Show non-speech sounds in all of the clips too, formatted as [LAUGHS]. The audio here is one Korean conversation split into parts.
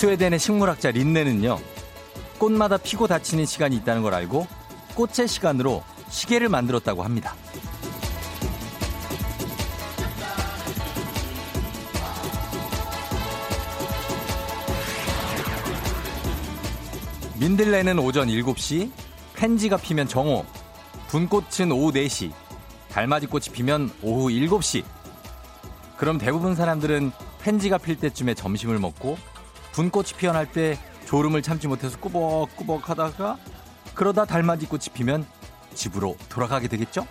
스웨덴의 식물학자 린네는요, 꽃마다 피고 닫히는 시간이 있다는 걸 알고 꽃의 시간으로 시계를 만들었다고 합니다. 민들레는 오전 7시, 펜지가 피면 정오, 분꽃은 오후 4시, 달맞이꽃이 피면 오후 7시. 그럼 대부분 사람들은 펜지가 필 때쯤에 점심을 먹고 분꽃이 피어날 때 졸음을 참지 못해서 꾸벅꾸벅 하다가 그러다 달맞이 꽃이 피면 집으로 돌아가게 되겠죠?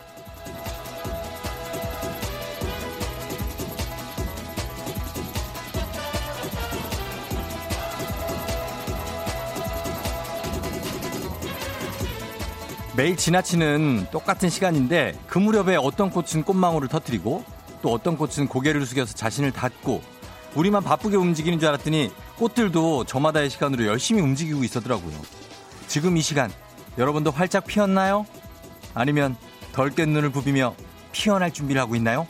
매일 지나치는 똑같은 시간인데 그 무렵에 어떤 꽃은 꽃망울을 터뜨리고 또 어떤 꽃은 고개를 숙여서 자신을 닫고 우리만 바쁘게 움직이는 줄 알았더니 꽃들도 저마다의 시간으로 열심히 움직이고 있었더라고요. 지금 이 시간 여러분도 활짝 피었나요? 아니면 덜 깬 눈을 부비며 피어날 준비를 하고 있나요?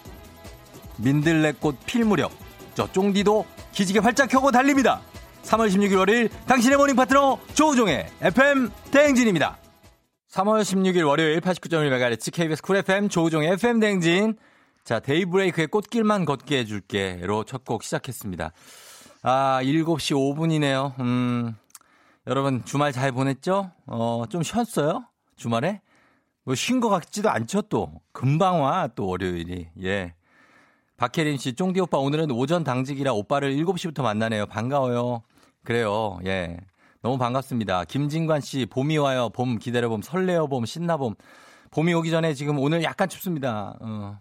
민들레꽃 필 무렵 저 쫑디도 기지개 활짝 켜고 달립니다. 3월 16일 월요일 당신의 모닝 파트너 조우종의 FM 대행진입니다. 3월 16일 월요일 89.1MHz KBS 쿨 FM 조우종의 FM 대행진 자, 데이브레이크의 꽃길만 걷게 해줄게로 첫 곡 시작했습니다. 아, 7시 5분이네요. 음, 여러분 주말 잘 보냈죠? 어, 좀 쉬었어요? 주말에? 뭐 쉰 것 같지도 않죠, 또. 금방 와, 또 월요일이. 예. 박혜린 씨, 쫑디 오빠 오늘은 오전 당직이라 오빠를 7시부터 만나네요. 반가워요. 그래요. 예. 너무 반갑습니다. 김진관 씨, 봄이 와요. 봄 기다려봄, 설레어 봄, 신나봄. 봄이 오기 전에 지금 오늘 약간 춥습니다. 어.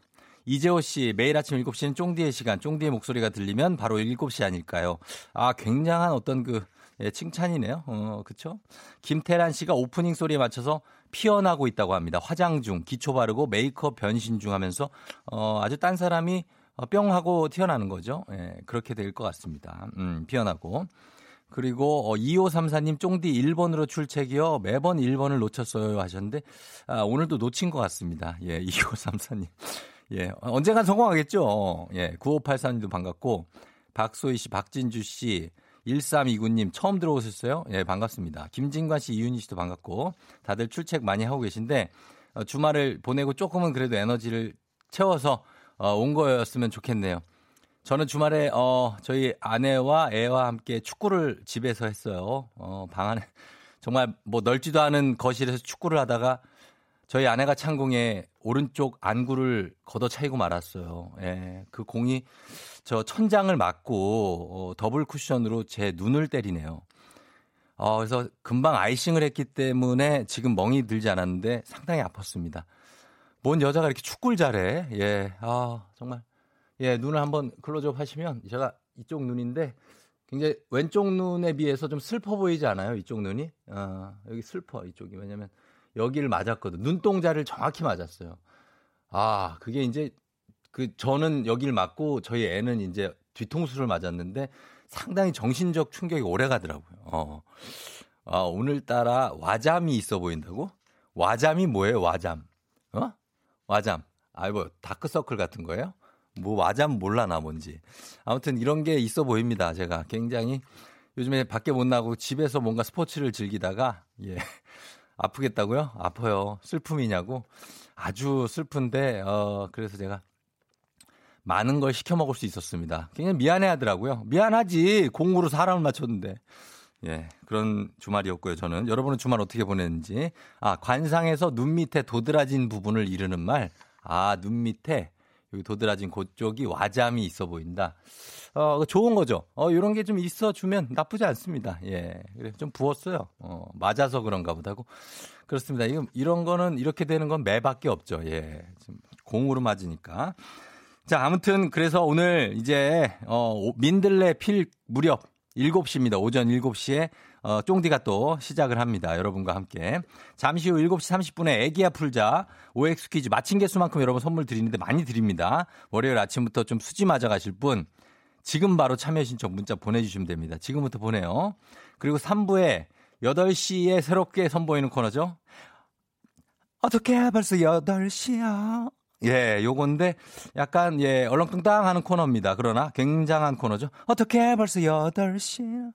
이재호 씨, 매일 아침 7시는 쫑디의 시간, 쫑디의 목소리가 들리면 바로 7시 아닐까요? 아, 굉장한 어떤 그, 예, 칭찬이네요. 어, 그쵸? 김태란 씨가 오프닝 소리에 맞춰서 피어나고 있다고 합니다. 화장 중, 기초 바르고 메이크업 변신 중 하면서, 어, 아주 딴 사람이 어, 뿅 하고 튀어나는 거죠. 예, 그렇게 될 것 같습니다. 음, 피어나고. 그리고 어, 2534님 쫑디 1번으로 출첵이요. 매번 1번을 놓쳤어요 하셨는데 아, 오늘도 놓친 것 같습니다. 예, [LAUGHS] 2534님. 예, 언젠간 성공하겠죠. 예, 9584님도 반갑고, 박소희 씨, 박진주 씨, 1329님 처음 들어오셨어요? 예, 반갑습니다. 김진관 씨, 이윤희 씨도 반갑고, 다들 출첵 많이 하고 계신데, 어, 주말을 보내고 조금은 그래도 에너지를 채워서 어, 온 거였으면 좋겠네요. 저는 주말에 어, 저희 아내와 애와 함께 축구를 집에서 했어요. 어, 방 안에 정말 뭐 넓지도 않은 거실에서 축구를 하다가 저희 아내가 찬 공에 오른쪽 안구를 걷어차이고 말았어요. 예, 그 공이 저 천장을 맞고 어, 더블 쿠션으로 제 눈을 때리네요. 어, 그래서 금방 아이싱을 했기 때문에 지금 멍이 들지 않았는데 상당히 아팠습니다. 뭔 여자가 이렇게 축구를 잘해? 예, 아 정말 예 눈을 한번 클로즈업 하시면 제가 이쪽 눈인데 굉장히 왼쪽 눈에 비해서 좀 슬퍼 보이지 않아요? 이쪽 눈이? 아, 여기 슬퍼 이쪽이 왜냐면 여기를 맞았거든. 눈동자를 정확히 맞았어요. 아, 그게 이제 그 저는 여기를 맞고 저희 애는 이제 뒤통수를 맞았는데 상당히 정신적 충격이 오래 가더라고요. 어. 아, 오늘따라 와잠이 있어 보인다고? 와잠이 뭐예요, 와잠? 어? 와잠. 아, 뭐, 다크서클 같은 거예요? 뭐, 와잠 몰라, 나 뭔지. 아무튼 이런 게 있어 보입니다, 제가. 굉장히 요즘에 밖에 못 나고 집에서 뭔가 스포츠를 즐기다가, 예. 아프겠다고요? 아파요. 슬픔이냐고? 아주 슬픈데, 어, 그래서 제가 많은 걸 시켜 먹을 수 있었습니다. 그냥 미안해 하더라고요. 미안하지. 공으로 사람을 맞췄는데. 예, 그런 주말이었고요, 저는. 여러분은 주말 어떻게 보냈는지. 아, 관상에서 눈 밑에 도드라진 부분을 이르는 말. 아, 눈 밑에 여기 도드라진 그쪽이 와잠이 있어 보인다. 어, 좋은 거죠. 어, 요런 게 좀 있어 주면 나쁘지 않습니다. 예. 그래, 좀 부었어요. 어, 맞아서 그런가 보다고. 그렇습니다. 이거, 이런 거는 이렇게 되는 건 매밖에 없죠. 예. 공으로 맞으니까. 자, 아무튼 그래서 오늘 이제, 어, 민들레 필 무렵 7시입니다. 오전 7시에 어, 쫑디가 또 시작을 합니다. 여러분과 함께. 잠시 후 7시 30분에 애기야 풀자 OX 퀴즈 마친 개수만큼 여러분 선물 드리는데 많이 드립니다. 월요일 아침부터 좀 수지 맞아 가실 분 지금 바로 참여 신청 문자 보내주시면 됩니다. 지금부터 보내요. 그리고 3부에 8시에 새롭게 선보이는 코너죠. 어떻게 벌써 8시야? 예, 요건데 약간 예, 얼렁뚱땅 하는 코너입니다. 그러나 굉장한 코너죠. 어떻게 벌써 8시야?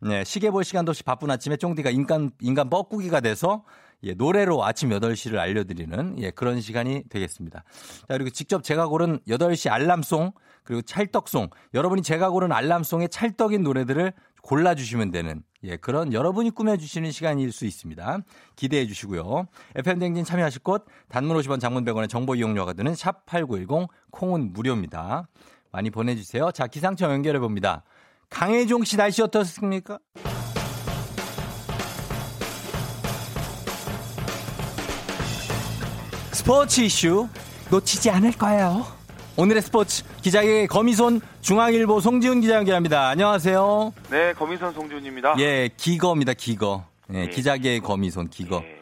네, 시계 볼 시간도 없이 바쁜 아침에 쫑디가 인간 인간 뻐꾸기가 돼서 예, 노래로 아침 8시를 알려드리는 예, 그런 시간이 되겠습니다. 자, 그리고 직접 제가 고른 8시 알람송 그리고 찰떡송 여러분이 제가 고른 알람송의 찰떡인 노래들을 골라주시면 되는 예, 그런 여러분이 꾸며주시는 시간일 수 있습니다. 기대해 주시고요. FM댕진 참여하실 곳 단문 50원 장문 100원의 정보 이용료가 드는 샵8910 콩은 무료입니다. 많이 보내주세요. 자, 기상청 연결해 봅니다. 강혜종 씨 날씨 어떻습니까? 스포츠 이슈 놓치지 않을 거예요. 오늘의 스포츠 기자의 거미손 중앙일보 송지훈 기자 연결합니다. 안녕하세요. 네, 거미손 송지훈입니다. 예, 기거입니다. 기거. 예, 예. 기자계의 거미손 기거. 예.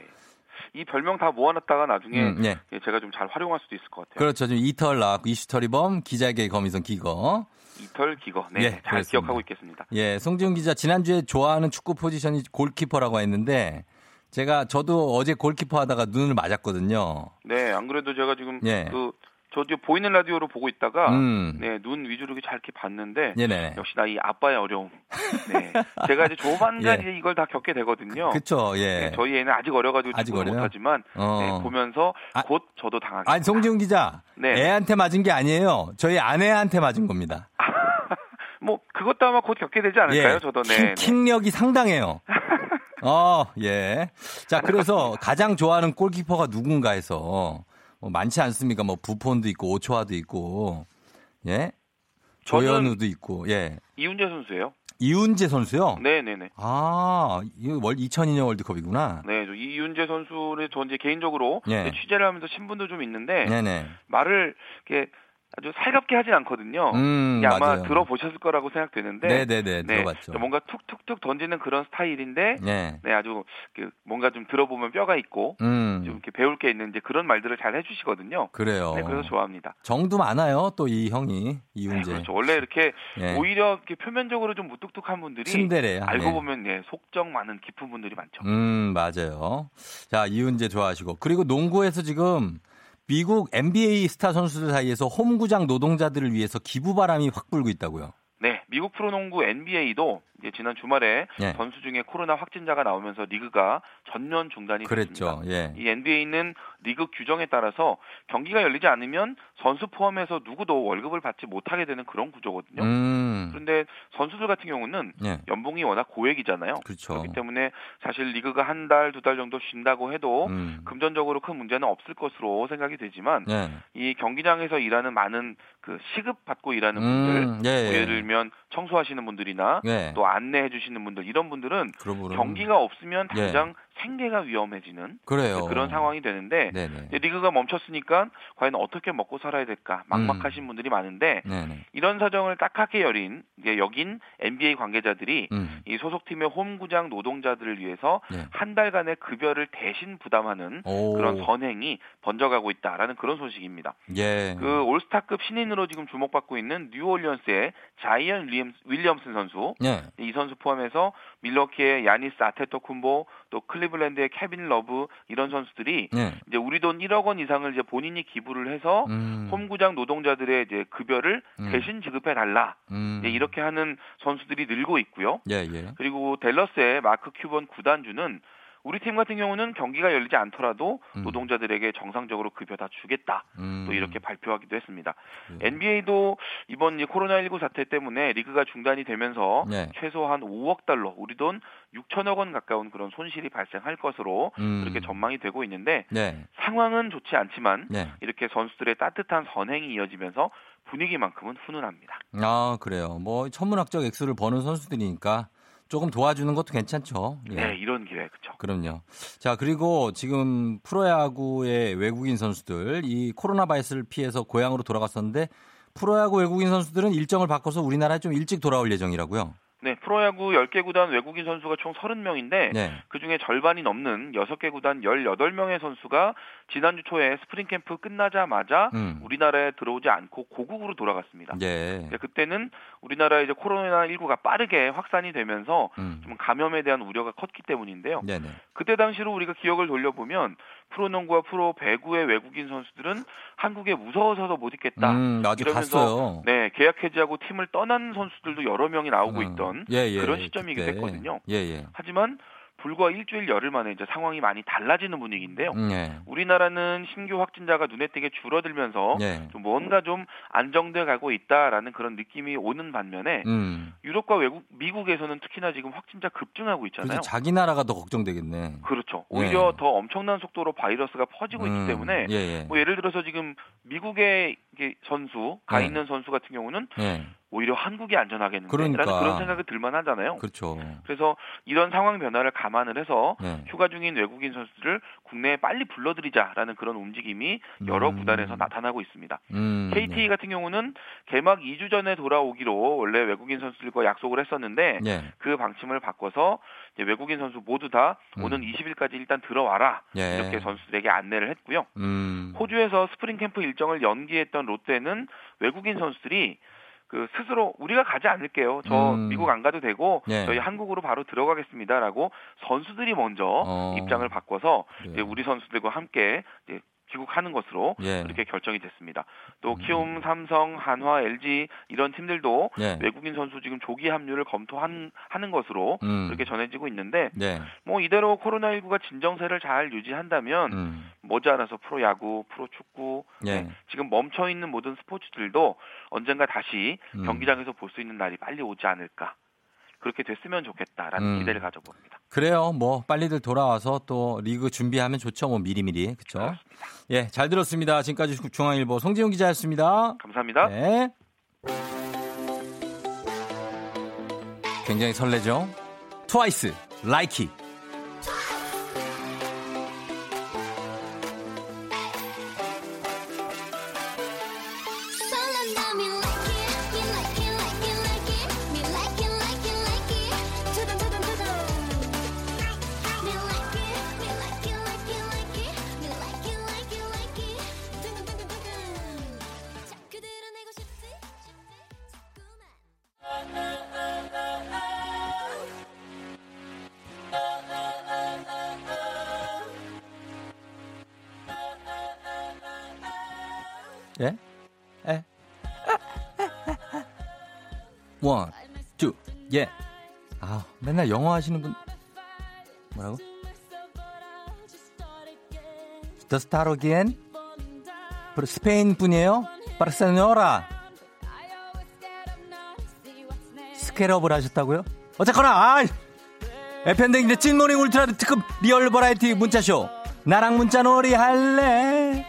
이 별명 다 모아놨다가 나중에 음, 예. 예 제가 좀 잘 활용할 수도 있을 것 같아요. 그렇죠. 좀 이털 나왔고 이슈털이범 기자계의 거미손 기거. 이털 기거. 네, 예, 잘 그렇습니다. 기억하고 있겠습니다. 예, 송지훈 기자 지난주에 좋아하는 축구 포지션이 골키퍼라고 했는데 제가 저도 어제 골키퍼 하다가 눈을 맞았거든요. 네, 안 그래도 제가 지금 예. 그 저도 보이는 라디오로 보고 있다가 음. 네, 눈 위주로 잘 이렇게 봤는데 네네. 역시 나 이 아빠의 어려움. 네. [LAUGHS] 제가 이제 조만간 예. 이걸 다 겪게 되거든요. 그렇죠. 예. 네, 저희 애는 아직 어려가지고 아직 어려 못하지만 어. 네, 보면서 아, 곧 저도 당하게. 아니 송지훈 기자, 네. 애한테 맞은 게 아니에요. 저희 아내한테 맞은 겁니다. 뭐 그것도 아마 곧 겪게 되지 않을까요? 예. 저도 네. 킹, 력이 상당해요. [LAUGHS] 어, 예. 자, 그래서 가장 좋아하는 골키퍼가 누군가 해서 뭐 많지 않습니까? 뭐 부폰도 있고 오초아도 있고 예 조현우도 있고 예 이훈재 선수예요. 이훈재 선수요? 네네네. 아, 이거 월 2002년 월드컵이구나. 네, 이훈재 선수를 전 이제 개인적으로 예. 취재를 하면서 신분도 좀 있는데 네네. 말을 이렇게 아주 살갑게 하진 않거든요. 음, 아마 맞아요. 들어보셨을 거라고 생각되는데, 네네네 네, 들어봤죠. 뭔가 툭툭툭 던지는 그런 스타일인데, 네, 네 아주 그 뭔가 좀 들어보면 뼈가 있고, 음. 좀 이렇게 배울 게 있는 이제 그런 말들을 잘 해주시거든요. 그래요. 네, 그래서 좋아합니다. 정도 많아요, 또 이 형이 이훈재. 네, 그렇죠. 원래 이렇게 네. 오히려 이렇게 표면적으로 좀 무뚝뚝한 분들이. 알고 네. 보면 네, 속정 많은 깊은 분들이 많죠. 음 맞아요. 자 이훈재 좋아하시고 그리고 농구에서 지금 미국 NBA 스타 선수들 사이에서 홈구장 노동자들을 위해서 기부 바람이 확 불고 있다고요. 네, 미국 프로농구 NBA도 지난 주말에 예. 선수 중에 코로나 확진자가 나오면서 리그가 전면 중단이 그랬죠. 됐습니다. 예. 이 NBA는 리그 규정에 따라서 경기가 열리지 않으면 선수 포함해서 누구도 월급을 받지 못하게 되는 그런 구조거든요. 음. 그런데 선수들 같은 경우는 예. 연봉이 워낙 고액이잖아요. 그렇죠. 그렇기 때문에 사실 리그가 한 달, 두 달 정도 쉰다고 해도 음. 금전적으로 큰 문제는 없을 것으로 생각이 되지만 예. 이 경기장에서 일하는 많은 그 시급 받고 일하는 분들, 음. 예, 예. 예를 들면 청소하시는 분들이나 예. 또 안내해 주시는 분들 이런 분들은 경기가 없으면 당장 예. 생계가 위험해지는 그래요. 그런 상황이 되는데 리그가 멈췄으니까 과연 어떻게 먹고 살아야 될까 막막하신 음. 분들이 많은데 네네. 이런 사정을 딱하게 여린 여긴 NBA 관계자들이 음. 이 소속팀의 홈구장 노동자들을 위해서 네. 한 달간의 급여를 대신 부담하는 오. 그런 선행이 번져가고 있다라는 그런 소식입니다. 예. 그 올스타급 신인으로 지금 주목받고 있는 뉴올리언스의 자이언 윌리엄슨 선수 예. 이 선수 포함해서 밀워키의 야니스 아데토쿤보 또 클리블랜드의 케빈 러브 이런 선수들이 네. 이제 우리 돈 1억 원 이상을 이제 본인이 기부를 해서 음. 홈구장 노동자들의 이제 급여를 음. 대신 지급해 달라. 음. 이렇게 하는 선수들이 늘고 있고요. 예, 예. 그리고 댈러스의 마크 큐번 구단주는 우리 팀 같은 경우는 경기가 열리지 않더라도 음. 노동자들에게 정상적으로 급여 다 주겠다. 음. 또 이렇게 발표하기도 했습니다. 네. NBA도 이번 코로나19 사태 때문에 리그가 중단이 되면서 네. 최소한 5억 달러, 우리 돈 6천억 원 가까운 그런 손실이 발생할 것으로 음. 그렇게 전망이 되고 있는데 네. 상황은 좋지 않지만 네. 이렇게 선수들의 따뜻한 선행이 이어지면서 분위기만큼은 훈훈합니다. 아 그래요. 뭐 천문학적 액수를 버는 선수들이니까 조금 도와주는 것도 괜찮죠. 예. 네, 이런 기회 그렇죠. 그럼요. 자 그리고 지금 프로야구의 외국인 선수들 이 코로나 바이러스를 피해서 고향으로 돌아갔었는데 프로야구 외국인 선수들은 일정을 바꿔서 우리나라에 좀 일찍 돌아올 예정이라고요. 네, 프로야구 10개 구단 외국인 선수가 총 30명인데 네. 그중에 절반이 넘는 6개 구단 18명의 선수가 지난주 초에 스프링 캠프 끝나자마자 음. 우리나라에 들어오지 않고 고국으로 돌아갔습니다. 네. 네, 그때는 우리나라에 이제 코로나 19가 빠르게 확산이 되면서 음. 좀 감염에 대한 우려가 컸기 때문인데요. 네네. 그때 당시로 우리가 기억을 돌려보면 프로농구와 프로 배구의 외국인 선수들은 한국에 무서워서도 못 있겠다. 음, 이러면서 갔어요. 네 계약 해지하고 팀을 떠난 선수들도 여러 명이 나오고 음. 있던 예, 예, 그런 시점이기도 했거든요. 예, 예. 하지만 불과 일주일 열흘 만에 이제 상황이 많이 달라지는 분위기인데요. 네. 우리나라는 신규 확진자가 눈에 띄게 줄어들면서 네. 좀 뭔가 좀 안정돼 가고 있다라는 그런 느낌이 오는 반면에 음. 유럽과 외국 미국에서는 특히나 지금 확진자 급증하고 있잖아요. 자기 나라가 더 걱정되겠네. 그렇죠. 오히려 네. 더 엄청난 속도로 바이러스가 퍼지고 음. 있기 때문에 예, 예. 뭐 예를 들어서 지금 미국의 선수 가 네. 있는 선수 같은 경우는 네. 오히려 한국이 안전하겠는데 그러니까. 라는 그런 생각이 들만 하잖아요. 그렇죠. 그래서 이런 상황 변화를 감안을 해서 네. 휴가 중인 외국인 선수들을 국내에 빨리 불러들이자라는 그런 움직임이 여러 음. 구단에서 나타나고 있습니다. 음. KT 네. 같은 경우는 개막 2주 전에 돌아오기로 원래 외국인 선수들과 약속을 했었는데 네. 그 방침을 바꿔서 외국인 선수 모두 다 음. 오는 20일까지 일단 들어와라 예. 이렇게 선수들에게 안내를 했고요. 음. 호주에서 스프링 캠프 일정을 연기했던 롯데는 외국인 선수들이 그 스스로 우리가 가지 않을게요. 저 음. 미국 안 가도 되고 네. 저희 한국으로 바로 들어가겠습니다라고 선수들이 먼저 어. 입장을 바꿔서 네. 우리 선수들과 함께 귀국하는 것으로 예. 그렇게 결정이 됐습니다. 또 음. 키움, 삼성, 한화, LG 이런 팀들도 예. 외국인 선수 지금 조기 합류를 검토하는 것으로 음. 그렇게 전해지고 있는데 네. 뭐 이대로 코로나19가 진정세를 잘 유지한다면 음. 머지않아서 프로야구, 프로축구 예. 네. 지금 멈춰 있는 모든 스포츠들도 언젠가 다시 음. 경기장에서 볼 수 있는 날이 빨리 오지 않을까 그렇게 됐으면 좋겠다라는 음. 기대를 가져봅니다. 그래요. 뭐 빨리들 돌아와서 또 리그 준비하면 좋죠. 뭐 미리미리 그렇죠. 예, 잘 들었습니다. 지금까지 중앙일보 송지용 기자였습니다. 감사합니다. 네. 굉장히 설레죠. 트와이스 라이키. 아, 맨날 영어 하시는 분. 뭐라고? The Star Again? 스페인 분이에요? 바르셀로나. 스케럽을 하셨다고요? 어쨌거나, 아! 에펜댕 찐모닝 울트라 특급 리얼 버라이티 문자쇼. 나랑 문자 놀이 할래?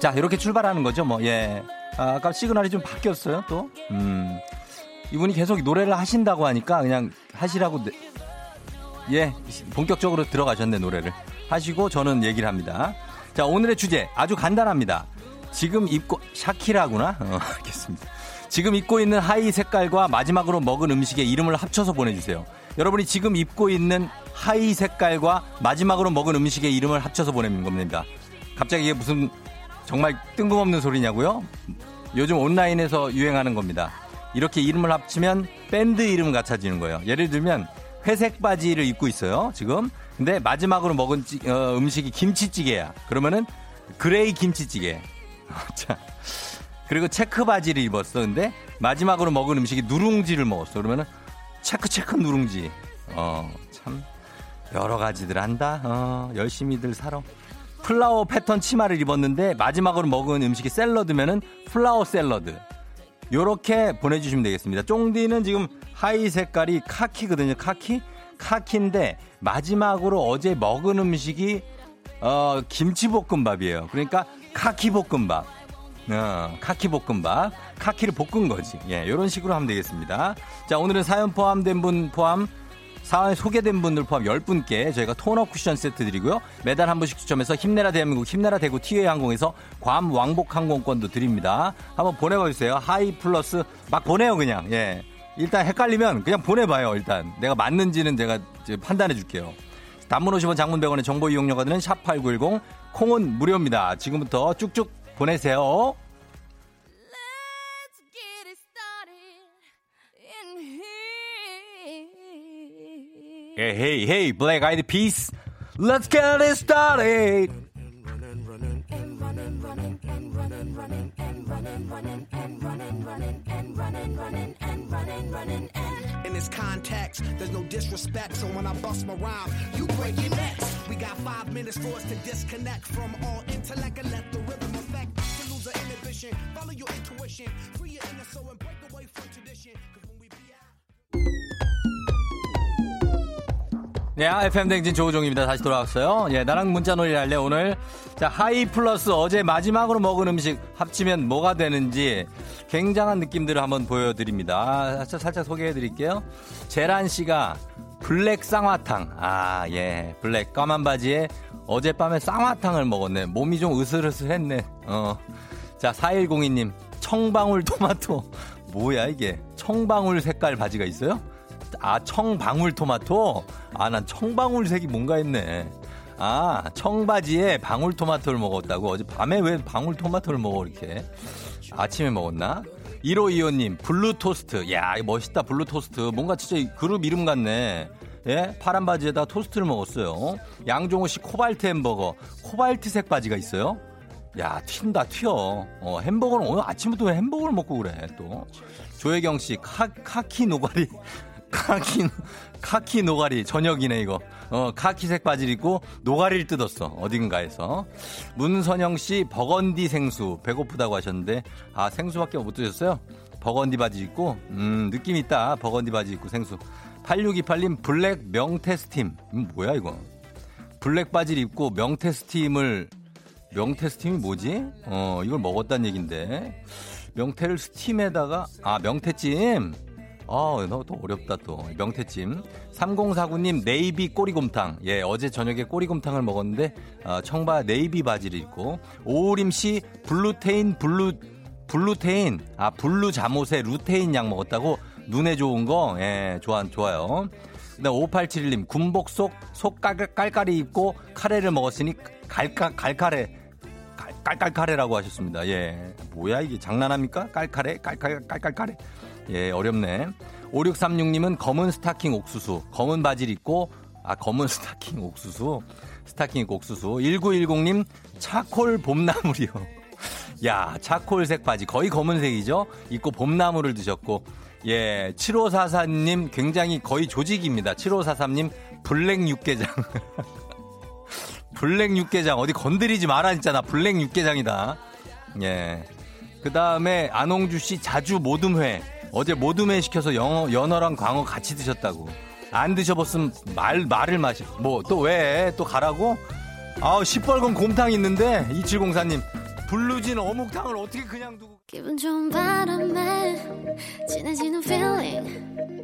자, 이렇게 출발하는 거죠, 뭐, 예. 아, 아까 시그널이 좀 바뀌었어요, 또. 음. 이분이 계속 노래를 하신다고 하니까 그냥 하시라고, 네. 예, 본격적으로 들어가셨네, 노래를. 하시고 저는 얘기를 합니다. 자, 오늘의 주제 아주 간단합니다. 지금 입고, 샤키라구나? 어, [LAUGHS] 알겠습니다. 지금 입고 있는 하의 색깔과 마지막으로 먹은 음식의 이름을 합쳐서 보내주세요. 여러분이 지금 입고 있는 하의 색깔과 마지막으로 먹은 음식의 이름을 합쳐서 보내는 겁니다. 갑자기 이게 무슨 정말 뜬금없는 소리냐고요? 요즘 온라인에서 유행하는 겁니다. 이렇게 이름을 합치면 밴드 이름 같아지는 거예요. 예를 들면 회색 바지를 입고 있어요. 지금. 근데 마지막으로 먹은 찌, 어, 음식이 김치찌개야. 그러면은 gray 김치찌개. [LAUGHS] 자. 그리고 체크 바지를 입었어. 근데 마지막으로 먹은 음식이 누룽지를 먹었어. 그러면은 체크 체크 누룽지. 어, 참 여러 가지들 한다. 어, 열심히들 살아. flower 패턴 치마를 입었는데 마지막으로 먹은 음식이 샐러드면은 flower 샐러드. 요렇게 보내주시면 되겠습니다. 쫑디는 지금 하의 색깔이 카키거든요. 카키? 카키인데 마지막으로 어제 먹은 음식이 어, 김치볶음밥이에요. 그러니까 카키볶음밥. 어, 카키볶음밥. 카키를 볶은 거지. 예, 요런 식으로 하면 되겠습니다. 자, 오늘은 사연 포함된 분 포함 사연에 소개된 분들 포함 10분께 저희가 토너 쿠션 세트 드리고요. 매달 한 분씩 추첨해서 힘내라 대한민국 힘내라 대구 티웨이 항공에서 괌 왕복 항공권도 드립니다. 한번 보내봐 주세요. 하의 플러스 막 보내요 그냥. 예. 일단 헷갈리면 그냥 보내봐요 일단. 내가 맞는지는 제가 판단해 줄게요. 단문 50원 장문 100원의 정보 이용료가 드는 샵8910 콩은 무료입니다. 지금부터 쭉쭉 보내세요. Hey, hey, hey, Black Eyed Peas. Let's get it started. In this context, there's no disrespect, so when I bust my rhyme, you break your necks. We got five minutes for us to disconnect from all intellect and let the rhythm affect. To lose our inhibition, follow your intuition, free your inner soul and break away from tradition. 네, FM 댕진 조우종입니다. 다시 돌아왔어요. 예, 나랑 문자 놀이 할래, 오늘. 자, 하의 플러스 어제 마지막으로 먹은 음식 합치면 뭐가 되는지 굉장한 느낌들을 한번 보여드립니다. 살짝, 살짝 소개해 드릴게요. 제란 씨가 블랙 쌍화탕. 아, 예. 블랙 까만 바지에 어젯밤에 쌍화탕을 먹었네. 몸이 좀 으슬으슬했네. 어. 자, 4102님. 청방울 토마토. 뭐야, 이게? 청방울 색깔 바지가 있어요? 아, 청방울 토마토? 아, 난 청방울색이 뭔가 했네. 아, 청바지에 방울토마토를 먹었다고? 어제 밤에 왜 방울토마토를 먹어, 이렇게? 아침에 먹었나? 1525님, 블루토스트. 야, 멋있다, 블루토스트. 뭔가 진짜 그룹 이름 같네. 예? 파란 바지에다 토스트를 먹었어요. 양종호 씨 코발트 햄버거. 코발트색 바지가 있어요? 야, 튄다, 튀어. 어, 햄버거는 오늘 아침부터 왜 햄버거를 먹고 그래, 또. 조혜경 씨, 카, 카키 노가리. 카키, 카키 노가리. 저녁이네, 이거. 어, 카키색 바지를 입고 노가리를 뜯었어. 어딘가에서. 문선영 씨, 버건디 생수. 배고프다고 하셨는데, 아, 생수밖에 못 드셨어요? 버건디 바지 입고, 음, 느낌 있다. 버건디 바지 입고 생수. 8628님, 블랙 명태 스팀. 음, 뭐야, 이거. 블랙 바지를 입고 명태 스팀을, 명태 스팀이 뭐지? 어, 이걸 먹었다는 얘긴데. 명태를 스팀에다가, 아, 명태찜. 어, 너또 어렵다 또. 명태찜. 3049님 네이비 꼬리곰탕. 예, 어제 저녁에 꼬리곰탕을 먹었는데 어, 청바 네이비 바지를 입고 오우림 씨 블루테인 블루 블루테인 아 블루 잠옷에 루테인 약 먹었다고 눈에 좋은 거. 예, 좋아 좋아요. 그다음 5871님 군복 속 속 깔깔이 입고 카레를 먹었으니 갈까 갈카레 깔깔카레라고 하셨습니다. 예. 뭐야 이게 장난합니까? 깔카레 깔깔 깔깔카레. 예, 어렵네. 5636님은 검은 스타킹 옥수수, 검은 바지를 입고, 아, 검은 [LAUGHS] 스타킹 옥수수, 스타킹 옥수수. 1910님, 차콜 봄나물이요. [LAUGHS] 야, 차콜색 바지, 거의 검은색이죠? 입고 봄나물을 드셨고, 예, 7544님, 굉장히 거의 조직입니다. 7543님, 블랙 육개장. [LAUGHS] 블랙 육개장, 어디 건드리지 마라, 진짜. 나 블랙 육개장이다. 예. 그 다음에 안홍주 씨, 자주 모둠회. 어제 모둠회 시켜서 영어, 연어랑 광어 같이 드셨다고. 안 드셔봤으면 말, 말을 마시. 뭐, 또 왜? 또 가라고? 아우, 시뻘건 곰탕 있는데, 2704님. 블루진 어묵탕을 어떻게 그냥 두고. 기분 좋은 바람에 진해지는 feeling.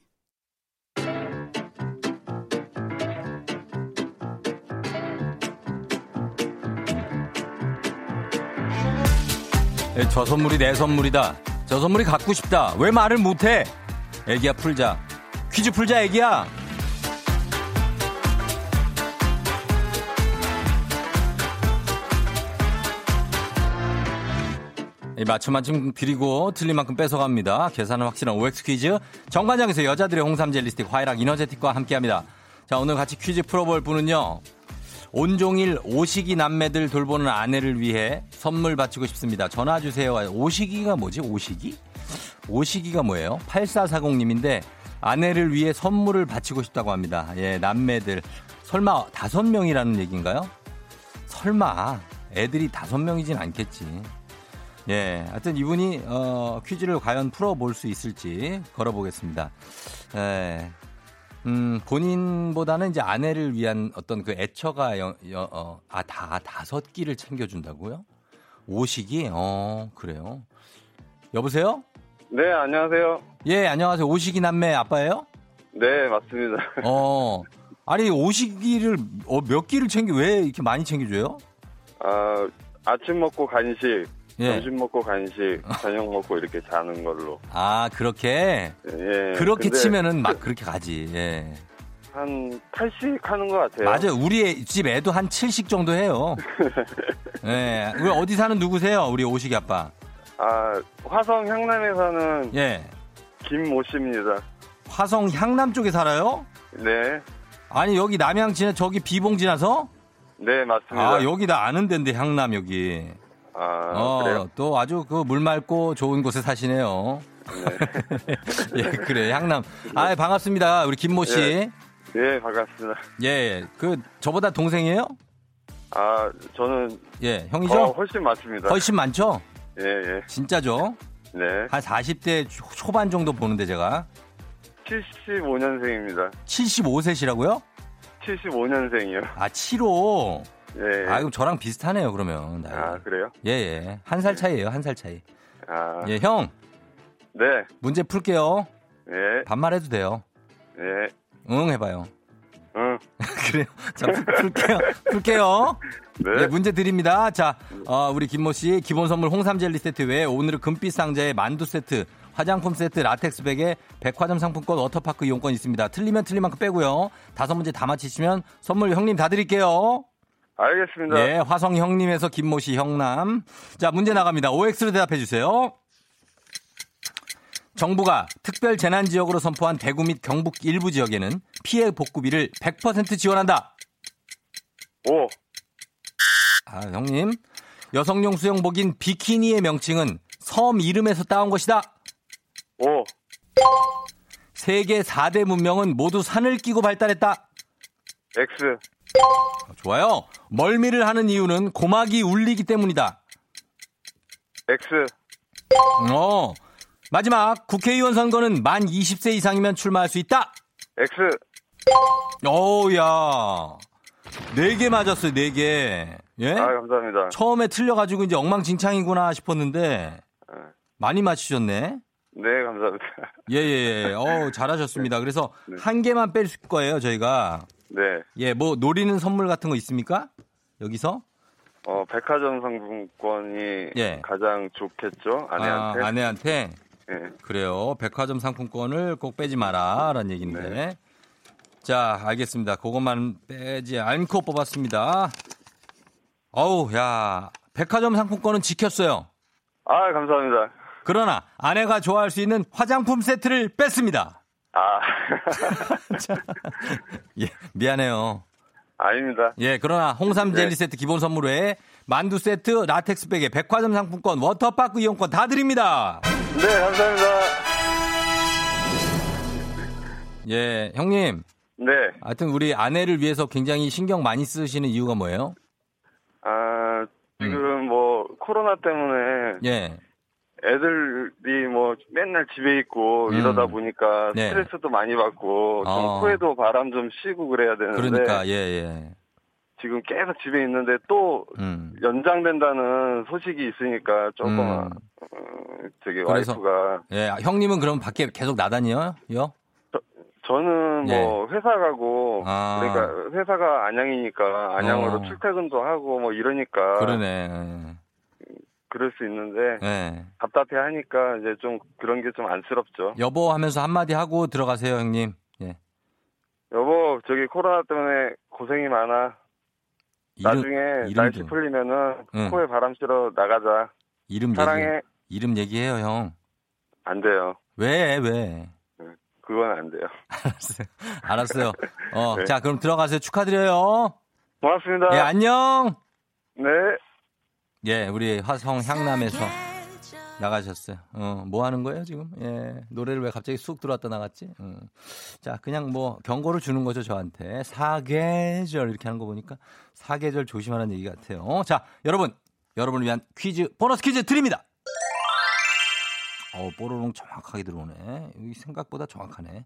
저 선물이 내 선물이다. 저 선물이 갖고 싶다. 왜 말을 못해? 애기야 풀자. 퀴즈 풀자 애기야. 맞춤 맞춤 드리고 틀린 만큼 뺏어갑니다. 계산은 확실한 OX 퀴즈. 정관장에서 여자들의 홍삼 젤리스틱 화이락 이너제틱과 함께합니다. 자 오늘 같이 퀴즈 풀어볼 분은요. 온종일 오식이 남매들 돌보는 아내를 위해 선물 바치고 싶습니다. 전화 주세요. 오식이가 뭐지? 오식이? 오식이가 뭐예요? 8440님인데 아내를 위해 선물을 바치고 싶다고 합니다. 예, 남매들. 설마 다섯 명이라는 얘기인가요? 설마 애들이 다섯 명이진 않겠지. 예, 하여튼 이분이 어, 퀴즈를 과연 풀어볼 수 있을지 걸어보겠습니다. 예. 음, 본인보다는 이제 아내를 위한 어떤 그 애처가 여, 여, 어, 아, 다 다섯 끼를 챙겨준다고요? 오식이? 어, 그래요. 여보세요? 네, 안녕하세요. 예, 안녕하세요. 오식이 남매 아빠예요? 네, 맞습니다. [LAUGHS] 어, 아니, 오식이를, 어, 몇 끼를 챙겨, 왜 이렇게 많이 챙겨줘요? 아, 아침 먹고 간식, 예. 점심 먹고 간식, 저녁 먹고 이렇게 자는 걸로. 아, 그렇게? 예. 그렇게 치면은 막 그렇게 가지, 예. 한 8씩 하는 것 같아요. 맞아요. 우리 집 애도 한 7씩 정도 해요. [LAUGHS] 예. 우리 어디 사는 누구세요? 우리 오식이 아빠. 아, 화성 향남에 사는. 예. 김모 씨입니다. 화성 향남 쪽에 살아요? 네. 아니, 여기 남양 지나, 저기 비봉 지나서? 네, 맞습니다. 아, 여기 다 아는 데인데, 향남 여기. 아, 어, 그래요? 또 아주 그 물 맑고 좋은 곳에 사시네요. 네. [LAUGHS] 예, 그래. 향남. 아, 반갑습니다. 우리 김모 씨. 예, 예 반갑습니다. 예, 그 저보다 동생이에요? 아, 저는 예, 형이죠? 어, 훨씬 많습니다. 훨씬 많죠? 예, 예. 진짜죠? 네. 한 40대 초반 정도 보는데 제가 75년생입니다. 75세시라고요? 75년생이요. 아, 75. 예. 아, 그럼 저랑 비슷하네요, 그러면. 나이. 아, 그래요? 예, 예. 한 살 차이에요, 한 살 차이. 아. 예, 형. 네. 문제 풀게요. 예. 반말해도 돼요. 예. 응, 해봐요. 응. [LAUGHS] 그래요. 자, 풀게요. 풀게요. 네. 네. 문제 드립니다. 자, 어, 우리 김모 씨 기본 선물 홍삼 젤리 세트 외에 오늘은 금빛 상자에 만두 세트, 화장품 세트, 라텍스 베개 백화점 상품권, 워터파크 이용권 있습니다. 틀리면 틀린 만큼 빼고요. 다섯 문제 다 맞히시면 선물 형님 다 드릴게요. 알겠습니다. 예, 화성 형님에서 김모 씨 형남. 자, 문제 나갑니다. OX로 대답해 주세요. 정부가 특별 재난 지역으로 선포한 대구 및 경북 일부 지역에는 피해 복구비를 100% 지원한다. 오. 아, 형님. 여성용 수영복인 비키니의 명칭은 섬 이름에서 따온 것이다. 오. 세계 4대 문명은 모두 산을 끼고 발달했다. X. 좋아요. 멀미를 하는 이유는 고막이 울리기 때문이다. X. 어. 마지막 국회의원 선거는 만 20세 이상이면 출마할 수 있다. X. 어우야. 네 개 맞았어요, 네 개. 예? 아, 감사합니다. 처음에 틀려가지고 이제 엉망진창이구나 싶었는데, 네. 많이 맞추셨네. 네, 감사합니다. 예, 예, 예. 어 잘하셨습니다. 그래서 네. 한 개만 뺄 거예요, 저희가. 네. 예, 뭐, 노리는 선물 같은 거 있습니까? 여기서? 어, 백화점 상품권이 예. 가장 좋겠죠? 아내한테. 아, 아내한테? 예. 그래요. 백화점 상품권을 꼭 빼지 마라. 라는 얘기인데. 네. 자, 알겠습니다. 그것만 빼지 않고 뽑았습니다. 어우, 야. 백화점 상품권은 지켰어요. 아, 감사합니다. 그러나 아내가 좋아할 수 있는 화장품 세트를 뺐습니다. 아. [LAUGHS] 자, 예, 미안해요. 아닙니다. 예, 그러나 홍삼 젤리 네. 세트 기본 선물 외에 만두 세트, 라텍스 베개 백화점 상품권, 워터파크 이용권 다 드립니다. 네, 감사합니다. 예, 형님. 네. 하여튼 우리 아내를 위해서 굉장히 신경 많이 쓰시는 이유가 뭐예요? 아, 지금 뭐, 코로나 때문에. 예. 애들이 뭐 맨날 집에 있고 음. 이러다 보니까 네. 스트레스도 많이 받고 좀 어. 코에도 바람 좀 쉬고 그래야 되는데 그러니까, 예, 예. 지금 계속 집에 있는데 또 음. 연장된다는 소식이 있으니까 조금 음. 어, 되게 그래서- 와이프가 예, 형님은 그럼 밖에 계속 나다니요? 요? 저는 뭐 회사 가고 예. 아. 그러니까 회사가 안양이니까 안양으로 어. 출퇴근도 하고 뭐 이러니까 그러네. 그럴 수 있는데 예. 답답해 하니까 이제 좀 그런 게 좀 안쓰럽죠. 여보 하면서 한마디 하고 들어가세요, 형님. 예. 여보 저기 코로나 때문에 고생이 많아. 이름, 나중에 이름도- 날씨 풀리면은 응. 코에 바람 실어 나가자. 이름 사랑해. 얘기, 이름 얘기해요, 형. 안 돼요. 왜, 왜? 그건 안 돼요. [LAUGHS] 알았어요. 알았어요. 어, [LAUGHS] 네. 자, 그럼 들어가세요. 축하드려요. 고맙습니다. 예, 안녕! 네. 예, 우리 화성 향남에서 나가셨어요. 어, 뭐 하는 거예요, 지금? 예, 노래를 왜 갑자기 쑥 들어왔다 나갔지? 음. 자, 그냥 뭐 경고를 주는 거죠, 저한테. 사계절 이렇게 하는 거 보니까 사계절 조심하라는 얘기 같아요. 자, 여러분, 여러분을 위한 퀴즈, 보너스 퀴즈 드립니다. 어, 뽀로롱 정확하게 들어오네. 여기 생각보다 정확하네.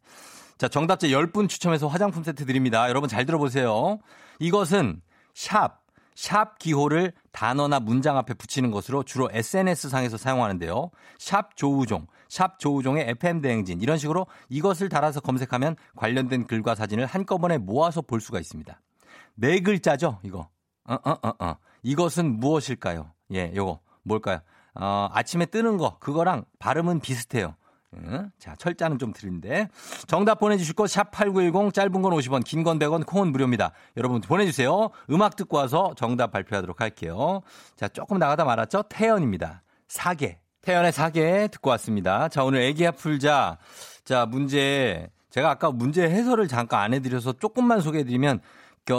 자, 정답자 10분 추첨해서 화장품 세트 드립니다. 여러분 잘 들어보세요. 이것은 샵, 샵 기호를 단어나 문장 앞에 붙이는 것으로 주로 SNS상에서 사용하는데요. 샵 조우종, 샵 조우종의 FM 대행진 이런 식으로 이것을 달아서 검색하면 관련된 글과 사진을 한꺼번에 모아서 볼 수가 있습니다. 네 글자죠, 이거. 어, 어, 어, 어. 이것은 무엇일까요? 예, 요거 뭘까요? 어, 아침에 뜨는 거 그거랑 발음은 비슷해요. 응? 자, 철자는 좀 틀린데. 정답 보내주실 거, 샵8910, 짧은 건 50원, 긴 건 100원, 콩은 무료입니다. 여러분 보내주세요. 음악 듣고 와서 정답 발표하도록 할게요. 자, 조금 나가다 말았죠? 태연입니다. 사계. 태연의 사계 듣고 왔습니다. 자, 오늘 애기야 풀자. 자, 문제. 제가 아까 문제 해설을 잠깐 안 해드려서 조금만 소개해드리면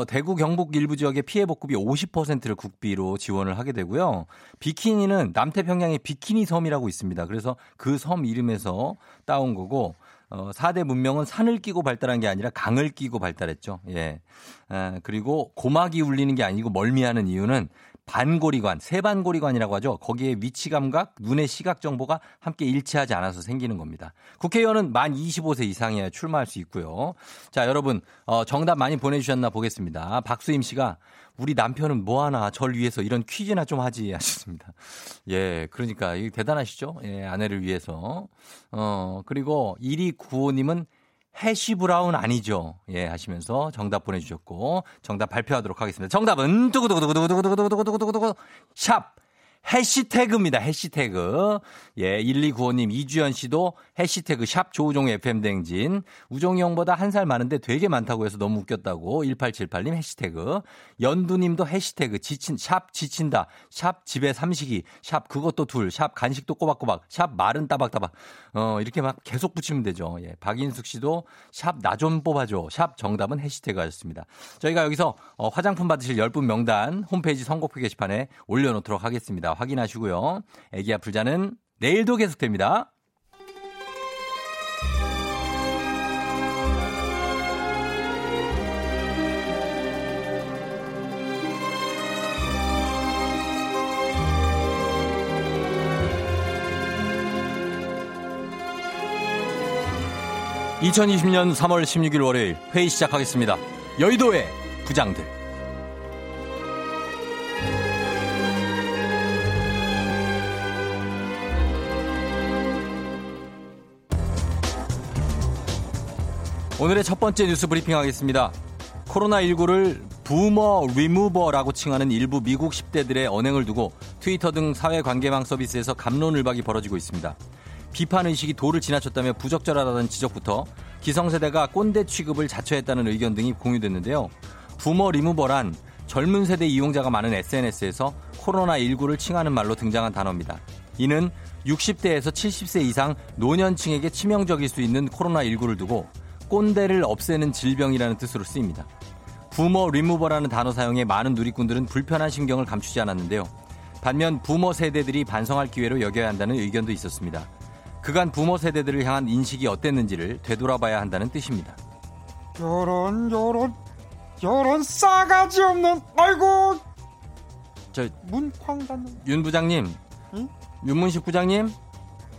대구 경북 일부 지역의 피해 복급이 50%를 국비로 지원을 하게 되고요. 비키니는 남태평양의 비키니 섬이라고 있습니다. 그래서 그 섬 이름에서 따온 거고 어, 4대 문명은 산을 끼고 발달한 게 아니라 강을 끼고 발달했죠. 예. 아, 그리고 고막이 울리는 게 아니고 멀미하는 이유는 반고리관, 세반고리관이라고 하죠. 거기에 위치 감각, 눈의 시각 정보가 함께 일치하지 않아서 생기는 겁니다. 국회의원은 만 25세 이상이어야 출마할 수 있고요. 자, 여러분, 어, 정답 많이 보내주셨나 보겠습니다. 박수임 씨가 우리 남편은 뭐하나 절 위해서 이런 퀴즈나 좀 하지 하셨습니다. 예, 그러니까 이 대단하시죠? 예, 아내를 위해서. 어, 그리고 1위 구호님은 해시 브라운 아니죠. 예, 하시면서 정답 보내주셨고, 정답 발표하도록 하겠습니다. 정답은, 두구두구두구두구두구두구두구두구두구, 샵 해시태그입니다. 해시태그. 예, 1295님, 이주연 씨도 해시태그 샵 조우종 FM 댕진. 우종이 형보다 한 살 많은데 되게 많다고 해서 너무 웃겼다고. 1878님 해시태그. 연두님도 해시태그 지친, 샵 지친다. 샵 집에 삼식이. 샵 그것도 둘. 샵 간식도 꼬박꼬박. 샵 말은 따박따박. 어, 이렇게 막 계속 붙이면 되죠. 예, 박인숙 씨도 샵 나 좀 뽑아줘. 샵 정답은 해시태그 하셨습니다. 저희가 여기서 어, 화장품 받으실 10분 명단 홈페이지 선곡표 게시판에 올려놓도록 하겠습니다. 확인하시고요. 애기 아플자는 내일도 계속됩니다. (2020년 3월 16일 월요일) 회의 시작하겠습니다 여의도의 부장들 ' 오늘의 첫 번째 뉴스 브리핑 하겠습니다. 코로나19를 부머 리무버라고 칭하는 일부 미국 10대들의 언행을 두고 트위터 등 사회관계망 서비스에서 갑론을박이 벌어지고 있습니다. 비판 의식이 도를 지나쳤다며 부적절하다는 지적부터 기성세대가 꼰대 취급을 자초했다는 의견 등이 공유됐는데요. 부머 리무버란 젊은 세대 이용자가 많은 SNS에서 코로나19를 칭하는 말로 등장한 단어입니다. 이는 60대에서 70세 이상 노년층에게 치명적일 수 있는 코로나19를 두고 꼰대를 없애는 질병이라는 뜻으로 쓰입니다. 부머 리무버라는 단어 사용에 많은 누리꾼들은 불편한 심경을 감추지 않았는데요. 반면 boomer 세대들이 반성할 기회로 여겨야 한다는 의견도 있었습니다. 그간 boomer 세대들을 향한 인식이 어땠는지를 되돌아봐야 한다는 뜻입니다. 요런 요런 요런 싸가지 없는 아이고 저 문쾅 닫는 윤 부장님 응? 윤문식 부장님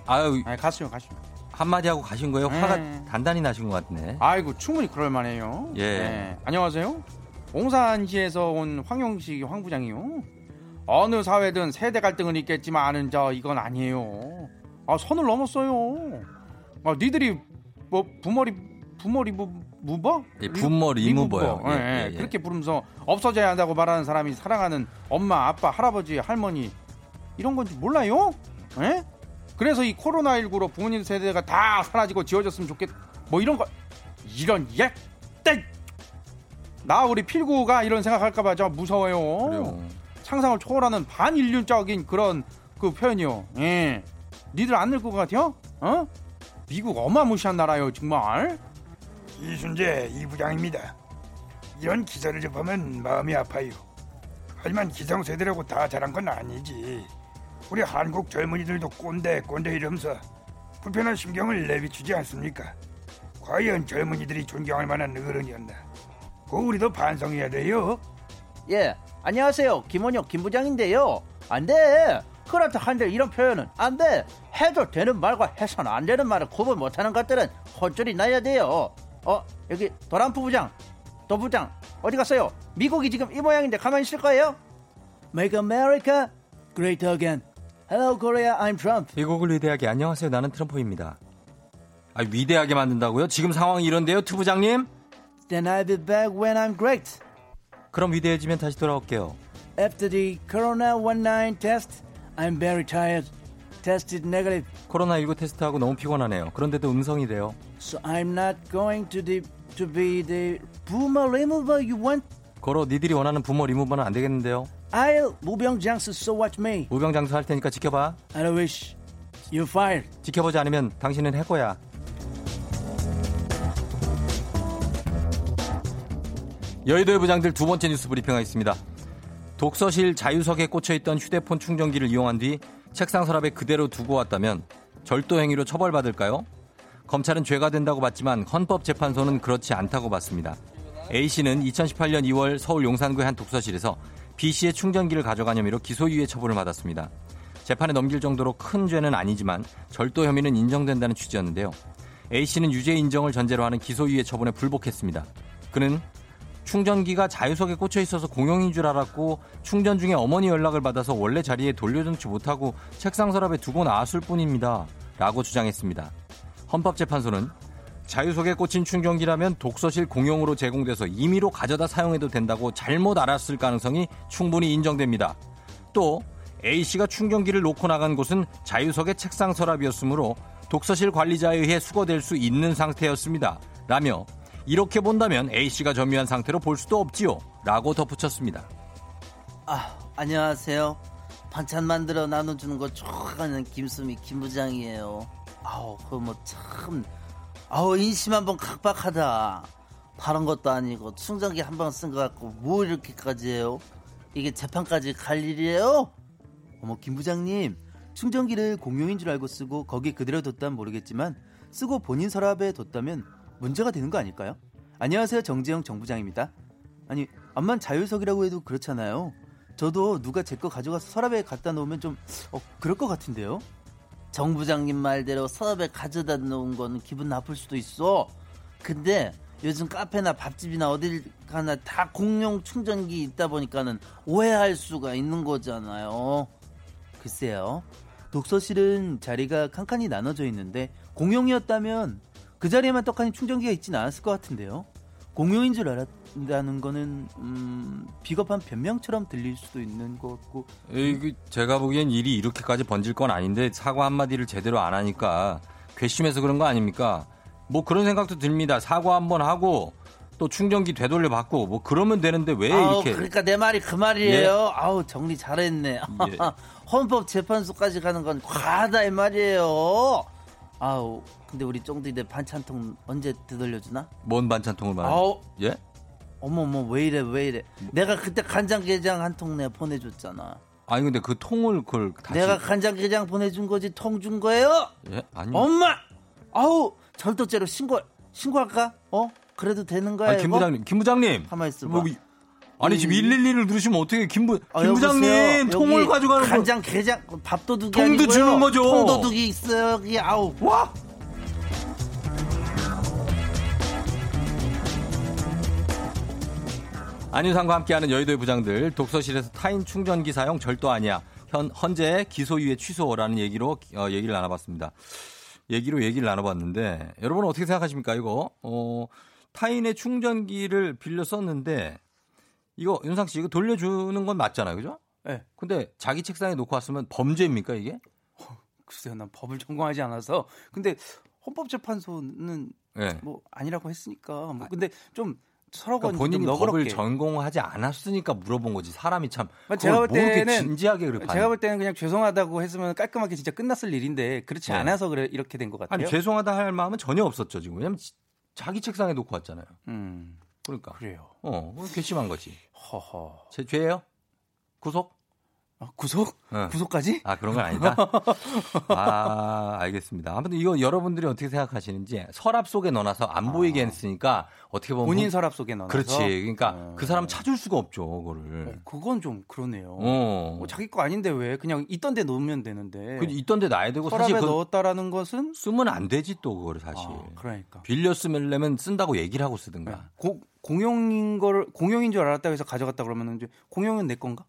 아유 아니, 가시오 가시오 한마디 하고 가신 거예요? 네. 화가 단단히 나신 것 같네. 아이고 충분히 그럴 만해요. 예. 네. 안녕하세요. 옹산시에서 온 황영식 황 부장이요. 어느 사회든 세대 갈등은 있겠지만 저 이건 아니에요. 아 선을 넘었어요. 아 니들이 뭐 부머리 부머리 무, 무버? 예, 부머리 무버요. 예, 예, 예, 그렇게 부르면서 없어져야 한다고 말하는 사람이 사랑하는 엄마, 아빠, 할아버지, 할머니 이런 건지 몰라요? 예? 그래서 이 코로나19로 부모님 세대가 다 사라지고 지워졌으면 좋겠 뭐 이런 거 이런 예? 땡! 나 우리 필구가 이런 생각할까봐 저 무서워요. 그래요. 상상을 초월하는 반인륜적인 그런 그 표현이요. 예. 니들 안 늙을 것 같아요? 어? 미국 어마무시한 나라요 정말. 이순재 이 부장입니다. 이런 기사를 접하면 마음이 아파요. 하지만 기성세대라고 다 잘한 건 아니지. 우리 한국 젊은이들도 꼰대 꼰대 이러면서 불편한 심경을 내비추지 않습니까? 과연 젊은이들이 존경할 만한 어른이었나? 그 우리도 반성해야 돼요. 예, 안녕하세요. 김원혁 김부장인데요. 안 돼. 그렇다 한들 이런 표현은 안 돼. 해도 되는 말과 해서는 안 되는 말을 구분 못하는 것들은 혼쭐이 나야 돼요. 어 여기 도란프 부장, 트 부장 어디 갔어요? 미국이 지금 이 모양인데 가만히 있을 거예요? Make America Great Again. Hello Korea, I'm Trump. 미국을 위대하게 안녕하세요. 나는 트럼프입니다. 아, 위대하게 만든다고요? 지금 상황이 이런데요, 트 부장님? Then I'll be back when I'm great. 그럼 위대해지면 다시 돌아올게요. After the Corona-19 test, I'm very tired. Tested negative. 코로나19 테스트하고 너무 피곤하네요. 그런데도 음성이래요. So I'm not going to the to be the boomer remover you want. 거로 니들이 원하는 부모 리무버는 안 되겠는데요. I'll 무병장수 so watch me. 무병장수 할 테니까 지켜봐. I wish you fired. 지켜보지 않으면 당신은 해고야. 여의도의 부장들 두 번째 뉴스 브리핑하겠습니다. 독서실 자유석에 꽂혀있던 휴대폰 충전기를 이용한 뒤 책상 서랍에 그대로 두고 왔다면 절도 행위로 처벌받을까요? 검찰은 죄가 된다고 봤지만 헌법재판소는 그렇지 않다고 봤습니다. A씨는 2018년 2월 서울 용산구의 한 독서실에서 B씨의 충전기를 가져간 혐의로 기소유예 처분을 받았습니다. 재판에 넘길 정도로 큰 죄는 아니지만 절도 혐의는 인정된다는 취지였는데요. A씨는 유죄 인정을 전제로 하는 기소유예 처분에 불복했습니다. 그는 충전기가 자유석에 꽂혀 있어서 공용인 줄 알았고 충전 중에 어머니 연락을 받아서 원래 자리에 돌려놓지 못하고 책상 서랍에 두고 나왔을 뿐입니다. 라고 주장했습니다. 헌법재판소는 자유석에 꽂힌 충전기라면 독서실 공용으로 제공돼서 임의로 가져다 사용해도 된다고 잘못 알았을 가능성이 충분히 인정됩니다. 또 A씨가 충전기를 놓고 나간 곳은 자유석의 책상 서랍이었으므로 독서실 관리자에 의해 수거될 수 있는 상태였습니다. 라며 이렇게 본다면 A씨가 점유한 상태로 볼 수도 없지요. 라고 덧붙였습니다. 아, 안녕하세요. 반찬 만들어 나눠주는 거 좋아하는 김수미 김부장이에요. 아우, 그뭐 참, 아우, 인심 한번 각박하다. 다른 것도 아니고 충전기 한번쓴것 같고 뭐 이렇게까지 해요? 이게 재판까지 갈 일이에요? 어머, 김 부장님. 충전기를 공용인 줄 알고 쓰고 거기 그대로 뒀다면 모르겠지만 쓰고 본인 서랍에 뒀다면 문제가 되는 거 아닐까요? 안녕하세요 정재영 정부장입니다. 아니 암만 자율석이라고 해도 그렇잖아요. 저도 누가 제 거 가져가서 서랍에 갖다 놓으면 좀 어, 그럴 것 같은데요. 정 부장님 말대로 서랍에 가져다 놓은 건 기분 나쁠 수도 있어. 근데 요즘 카페나 밥집이나 어딜 가나 다 공용 충전기 있다 보니까는 오해할 수가 있는 거잖아요. 글쎄요. 독서실은 자리가 칸칸이 나눠져 있는데 공용이었다면 그 자리에만 떡하니 충전기가 있지는 않았을 것 같은데요. 공용인 줄 알았 다는 거는 음, 비겁한 변명처럼 들릴 수도 있는 것 같고. 에이, 제가 보기엔 일이 이렇게까지 번질 건 아닌데 사과 한마디를 제대로 안 하니까 괘씸해서 그런 거 아닙니까? 뭐 그런 생각도 듭니다. 사과 한번 하고 또 충전기 되돌려 받고 뭐 그러면 되는데 왜 아우, 이렇게 그러니까 내 말이 그 말이에요. 예? 아우 정리 잘했네. 예. [LAUGHS] 헌법재판소까지 가는 건 과하다 이 말이에요. 아우 근데 우리 쫑디들 반찬통 언제 되돌려주나? 뭔 반찬통을 말하는? 예? 어머머 왜 이래 왜 이래? 내가 그때 간장게장 한 통 내가 보내줬잖아. 아니 근데 그 통을 그걸 다시 내가 간장게장 보내준 거지 통 준 거예요? 예 아니. 엄마 아우 절도죄로 신고 신고할까? 어? 그래도 되는 거야? 아니, 김 부장님, 김 부장님. 가만 있어 봐. 뭐, 아니 지금 112를 누르시면 어떻게 김부 아, 김 부장님 통을 가져가는 간장 게장 밥도둑이 통도 아니고요. 주는 거죠. 통도둑이 있어요. 아우 와. 안윤상과 함께하는 여의도의 부장들 독서실에서 타인 충전기 사용 절도 아니야. 현 현재 기소유예 취소라는 얘기로 어, 얘기를 나눠봤습니다. 얘기로 얘기를 나눠봤는데 여러분은 어떻게 생각하십니까 이거? 어, 타인의 충전기를 빌려 썼는데 이거 윤상 씨 이거 돌려주는 건 맞잖아요, 그죠? 네. 근데 자기 책상에 놓고 왔으면 범죄입니까 이게? 어, 글쎄요, 난 법을 전공하지 않아서. 근데 헌법재판소는 네. 뭐 아니라고 했으니까. 뭐 근데 좀 서로 그러니까 본인이 법을 전공하지 않았으니까 물어본 거지. 사람이 참 제가 볼 때는 진지하게 그렇게 제가 볼 때는 그냥 죄송하다고 했으면 깔끔하게 진짜 끝났을 일인데 그렇지 네. 않아서 그래 이렇게 된 것 같아요. 아니 죄송하다 할 마음은 전혀 없었죠 지금. 왜냐면 자기 책상에 놓고 왔잖아요. 음. 그러니까. 그래요. 어, 괘씸한 거지. 허허. 제 죄예요? 구속? 아, 구속? 응. 구속까지? 아, 그런 건 아니다? 아, 알겠습니다. 아무튼 이거 여러분들이 어떻게 생각하시는지 서랍 속에 넣어놔서 안 아. 보이게 했으니까 어떻게 보면. 본인 서랍 속에 넣어놔서? 그렇지. 그러니까 어. 그 사람 찾을 수가 없죠, 그거를. 어, 그건 좀 그러네요. 어. 뭐 자기 거 아닌데 왜 그냥 있던 데 놓으면 되는데. 그 있던 데 놔야 되고 서랍에 사실 넣었다라는 것은? 쓰면 안 되지 또, 그거를 사실. 아, 그러니까. 빌려 쓰려면 쓴다고 얘기를 하고 쓰든가. 네. 고, 공용인 걸, 공용인 줄 알았다고 해서 가져갔다 그러면 공용은 내 건가?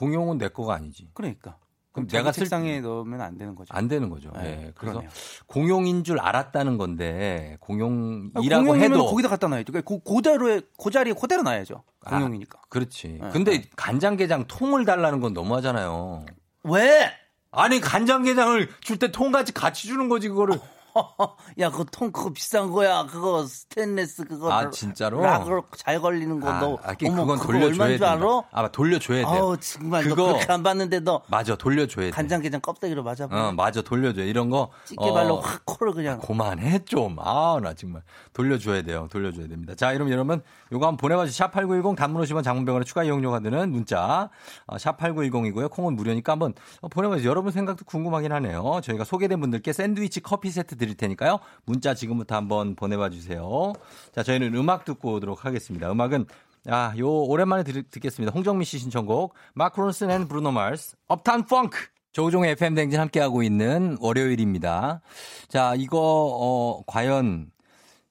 공용은 내 거가 아니지. 그러니까. 그럼 내가 책상에 쓸... 넣으면 안 되는 거죠. 안 되는 거죠. 네, 네. 그래서 그러네요. 공용인 줄 알았다는 건데 공용이라고 아, 해도 거기다 갖다 놔야죠. 그러니까 그, 그 자리에 그 자리에 그대로 놔야죠. 아, 공용이니까. 아, 그렇지. 네, 근데 네. 간장게장 통을 달라는 건 너무하잖아요. 왜? 아니 간장게장을 줄 때 통같이 같이 주는 거지 그거를. [LAUGHS] 야, 그거 통 그거 비싼 거야. 그거 스테인레스 그거. 아, 진짜로? 락을 잘 걸리는 거. 아, 너 아, 어머, 그건 돌려줘야 돼. 알아? 아, 돌려줘야 돼. 어, 정말 그거 너 그렇게 안 봤는데 너. 맞아, 돌려줘야 돼. 간장게장 껍데기로 맞아. 어, 맞아, 돌려줘. 이런 거. 찌개 발로 어, 확 코를 그냥. 아, 그만해 좀. 아, 나 정말 돌려줘야 돼요. 돌려줘야 됩니다. 자, 그럼 여러분 요거 한번 보내봐주세요. 샵8910 단문 50원 장문 100원에 추가 이용료가 드는 문자. 어, 샵8910이고요. 콩은 무료니까 한번 보내봐주세요. 여러분 생각도 궁금하긴 하네요. 저희가 소개된 분들께 샌드위치 커피 세트 드릴 테니까요. 문자 지금부터 한번 보내봐 주세요. 자, 저희는 음악 듣고 오도록 하겠습니다. 음악은 아, 요 오랜만에 들, 듣겠습니다. 홍정미 씨 신청곡 마크 론슨 and 브루노 마스 Uptown Funk 조우종의 FM 댕진 함께하고 있는 월요일입니다. 자, 이거 어 과연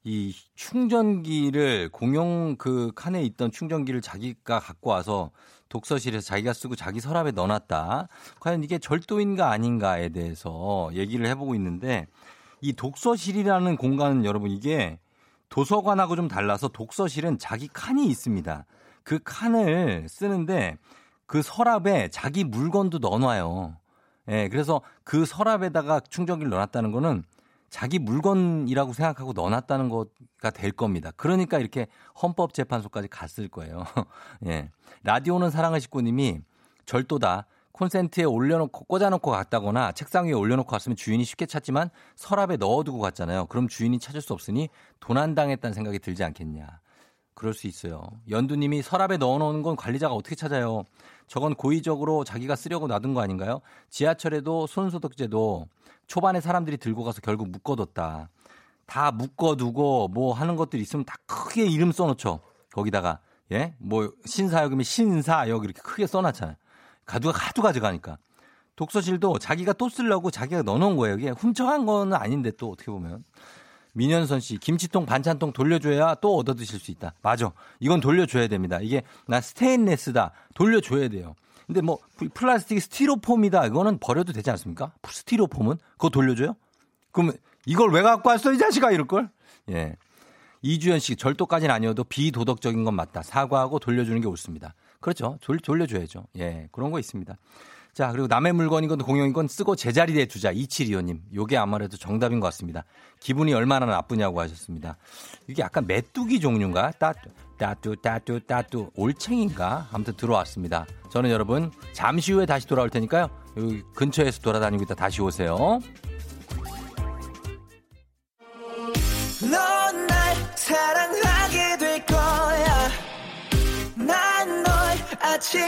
이 충전기를 공용 그 칸에 있던 충전기를 자기가 갖고 와서 독서실에서 자기가 쓰고 자기 서랍에 넣어놨다. 과연 이게 절도인가 아닌가에 대해서 얘기를 해보고 있는데 이 독서실이라는 공간은 여러분 이게 도서관하고 좀 달라서 독서실은 자기 칸이 있습니다. 그 칸을 쓰는데 그 서랍에 자기 물건도 넣어놔요. 예, 네, 그래서 그 서랍에다가 충전기를 넣어놨다는 거는 자기 물건이라고 생각하고 넣어놨다는 거가 될 겁니다. 그러니까 이렇게 헌법재판소까지 갔을 거예요. [LAUGHS] 예. 라디오는 사랑을 식구님이 절도다. 콘센트에 올려놓고 꽂아놓고 갔다거나 책상 위에 올려놓고 갔으면 주인이 쉽게 찾지만 서랍에 넣어두고 갔잖아요. 그럼 주인이 찾을 수 없으니 도난당했다는 생각이 들지 않겠냐. 그럴 수 있어요. 연두님이 서랍에 넣어놓은 건 관리자가 어떻게 찾아요? 저건 고의적으로 자기가 쓰려고 놔둔 거 아닌가요? 지하철에도 손소독제도 초반에 사람들이 들고 가서 결국 묶어뒀다. 다 묶어두고 뭐 하는 것들 있으면 다 크게 이름 써놓죠. 거기다가 예, 뭐 신사역이면 신사역 이렇게 크게 써놨잖아요. 가두가 가두 가져가니까. 독서실도 자기가 또 쓰려고 자기가 넣어놓은 거예요. 이게 훔쳐간 거는 아닌데 또 어떻게 보면. 민현선 씨, 김치통, 반찬통 돌려줘야 또 얻어 드실 수 있다. 맞아. 이건 돌려줘야 됩니다. 이게 나 스테인레스다. 돌려줘야 돼요. 근데 뭐 플라스틱 스티로폼이다. 이거는 버려도 되지 않습니까? 스티로폼은 그거 돌려줘요? 그럼 이걸 왜 갖고 왔어 이 자식아 이럴 걸? 예. 이주연 씨 절도까지는 아니어도 비도덕적인 건 맞다. 사과하고 돌려주는 게 옳습니다. 그렇죠. 돌, 돌려줘야죠. 예, 그런 거 있습니다. 자, 그리고 남의 물건이건 공용이건 쓰고 제자리에 두자. 2725님. 요게 아무래도 정답인 것 같습니다. 기분이 얼마나 나쁘냐고 하셨습니다. 이게 약간 메뚜기 종류인가? 따뚜, 따뚜, 따뚜, 따뚜. 올챙인가? 아무튼 들어왔습니다. 저는 여러분 잠시 후에 다시 돌아올 테니까요. 여기 근처에서 돌아다니고 있다 다시 오세요.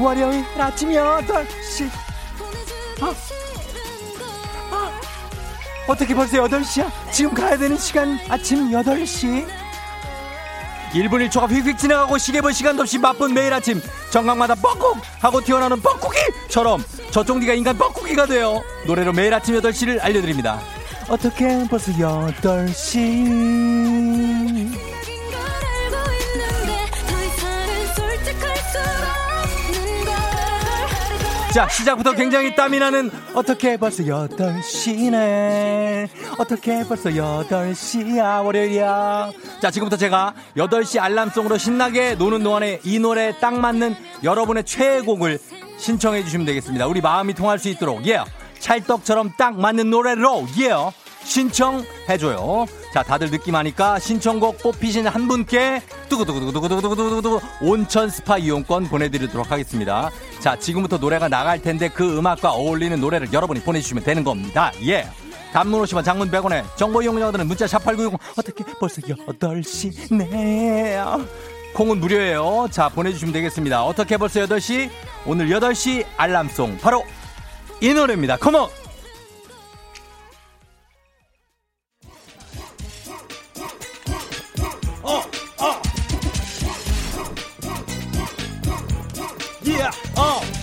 월요일 아침 8시. 아, 아, 어떻게 벌써 8시야? 지금 가야 되는 시간 아침 8시. 1분 1초가 휙휙 지나가고 시계 볼 시간도 없이 바쁜 매일 아침. 정강마다 뻑국 하고 튀어나오는 뻑국이처럼 저쫑디가 인간 뻑국이가 돼요. 노래로 매일 아침 8시를 알려드립니다. 어떻게 벌써 8시 자, 시작부터 굉장히 땀이 나는 어떻게 벌써 8시네. 어떻게 벌써 8시야, 월요일이야. 자, 지금부터 제가 8시 알람송으로 신나게 노는 동안에 이 노래 딱 맞는 여러분의 최애곡을 신청해 주시면 되겠습니다. 우리 마음이 통할 수 있도록 예. Yeah. 찰떡처럼 딱 맞는 노래로 예. Yeah. 신청해줘요. 자, 다들 느낌 하니까 신청곡 뽑히신 한 분께 뚜구두구두구두구두구두구두구 온천 스파 이용권 보내드리도록 하겠습니다. 자, 지금부터 노래가 나갈 텐데 그 음악과 어울리는 노래를 여러분이 보내주시면 되는 겁니다. 예. 단문 50원 장문 100원에 정보 이용료들은 문자 샵8910 어떻게 벌써 8시 네 콩은 무료예요. 자, 보내주시면 되겠습니다. 어떻게 벌써 8시? 오늘 8시 알람송 바로 이 노래입니다. 컴온!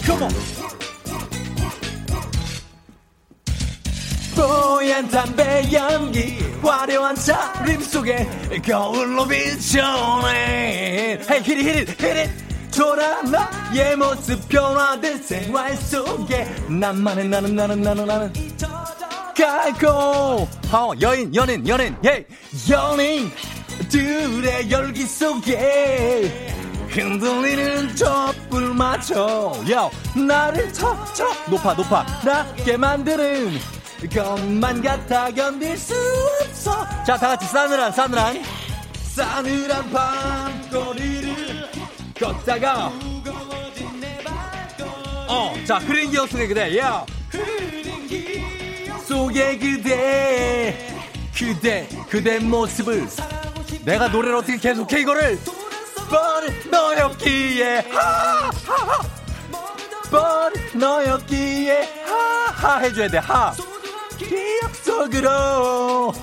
어, 컴온! 뽀얀 담배 연기 화려한 차림 속에 거울로 비춰내. Hey hit it hit it hit it. 돌아 나의 모습 변화된 생활 속에. 나만의 나는 나는 나는 나는. 갈고. 어, 여인 연인 연인 예 연인 들의 열기 속에 흔들리는 촛불 맞춰 야 나를 터쳐 높아 높아 낮게 만드는 것만 같아 견딜 수 없어. 자 다같이 싸늘한 싸늘한. 싸늘한 밤거리를 걷다가 어자 흐린 기억 속에 그대. 야 속에 그대. 그대 그대 모습을. 내가 노래를 어떻게 계속해 이거를 버린 너였기에. 하하하. 버린 너였기에. 하하 해줘야 돼 하. 기억 속으로.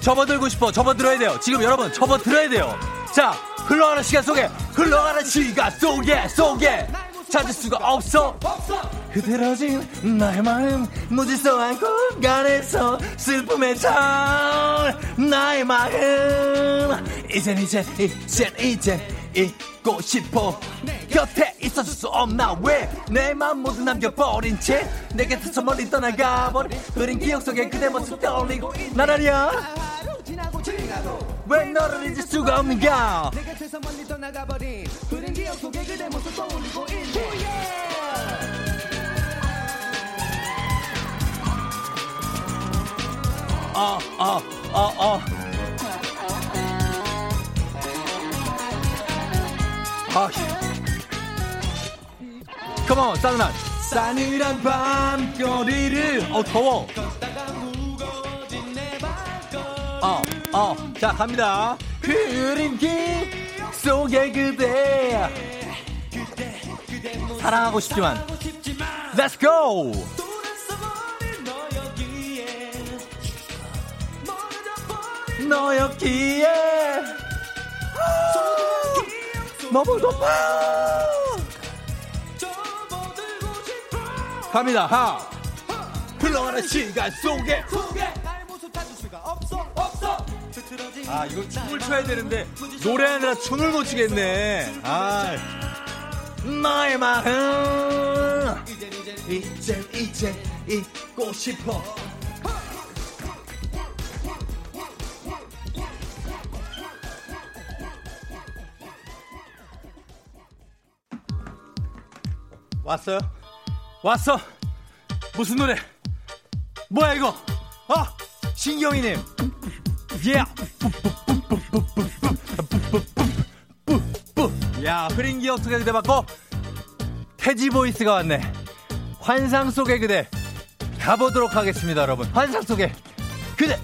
접어들고 싶어. 접어들어야 돼요. 지금 여러분 접어들어야 돼요. 자 흘러가는 시간 속에 흘러가는 시간 속에 속에. 찾을 수가 없어. 그대로진 나의 마음 무질서한 공간에서 슬픔에 찬 나의 마음. 이젠 이젠 이젠 이젠 잊고 싶어. 곁에 있어줄 수 없나 왜? 내 마음 모두 남겨버린 채내 곁에서 멀리 떠나가 버린 흐린 기억 속에 그대 모습 떠올리고 나라냐 왜 너를 잊을 수가 없는가? 내 곁에서 멀리 떠나가버린 흐린 기억 속에 그대 모습 떠올리고 있네. 어, 어, 어, 어. 아, 컴온, 싸늘한. 싸늘한 밤거리를, 어, 더워. 어, 어, 자, 갑니다. 길 속에 그대. 사랑하고 싶지만. Let's go! 너였기에 너무 높아 갑니다. 하. 흘러가는 시간 속에. 아 이거 춤을 춰야 되는데 노래하느라 춤을 못 추겠네. 아. 나의 마음. 이젠 이젠 잊고 싶어 왔어요? 왔어? 무슨 노래? 뭐야 이거? 어? 신경이님 예 야, 흐린 기억 속의 그대 받고 태지 보이스가 왔네. 환상 속의 그대 가보도록 하겠습니다, 여러분. 환상 속의 그대.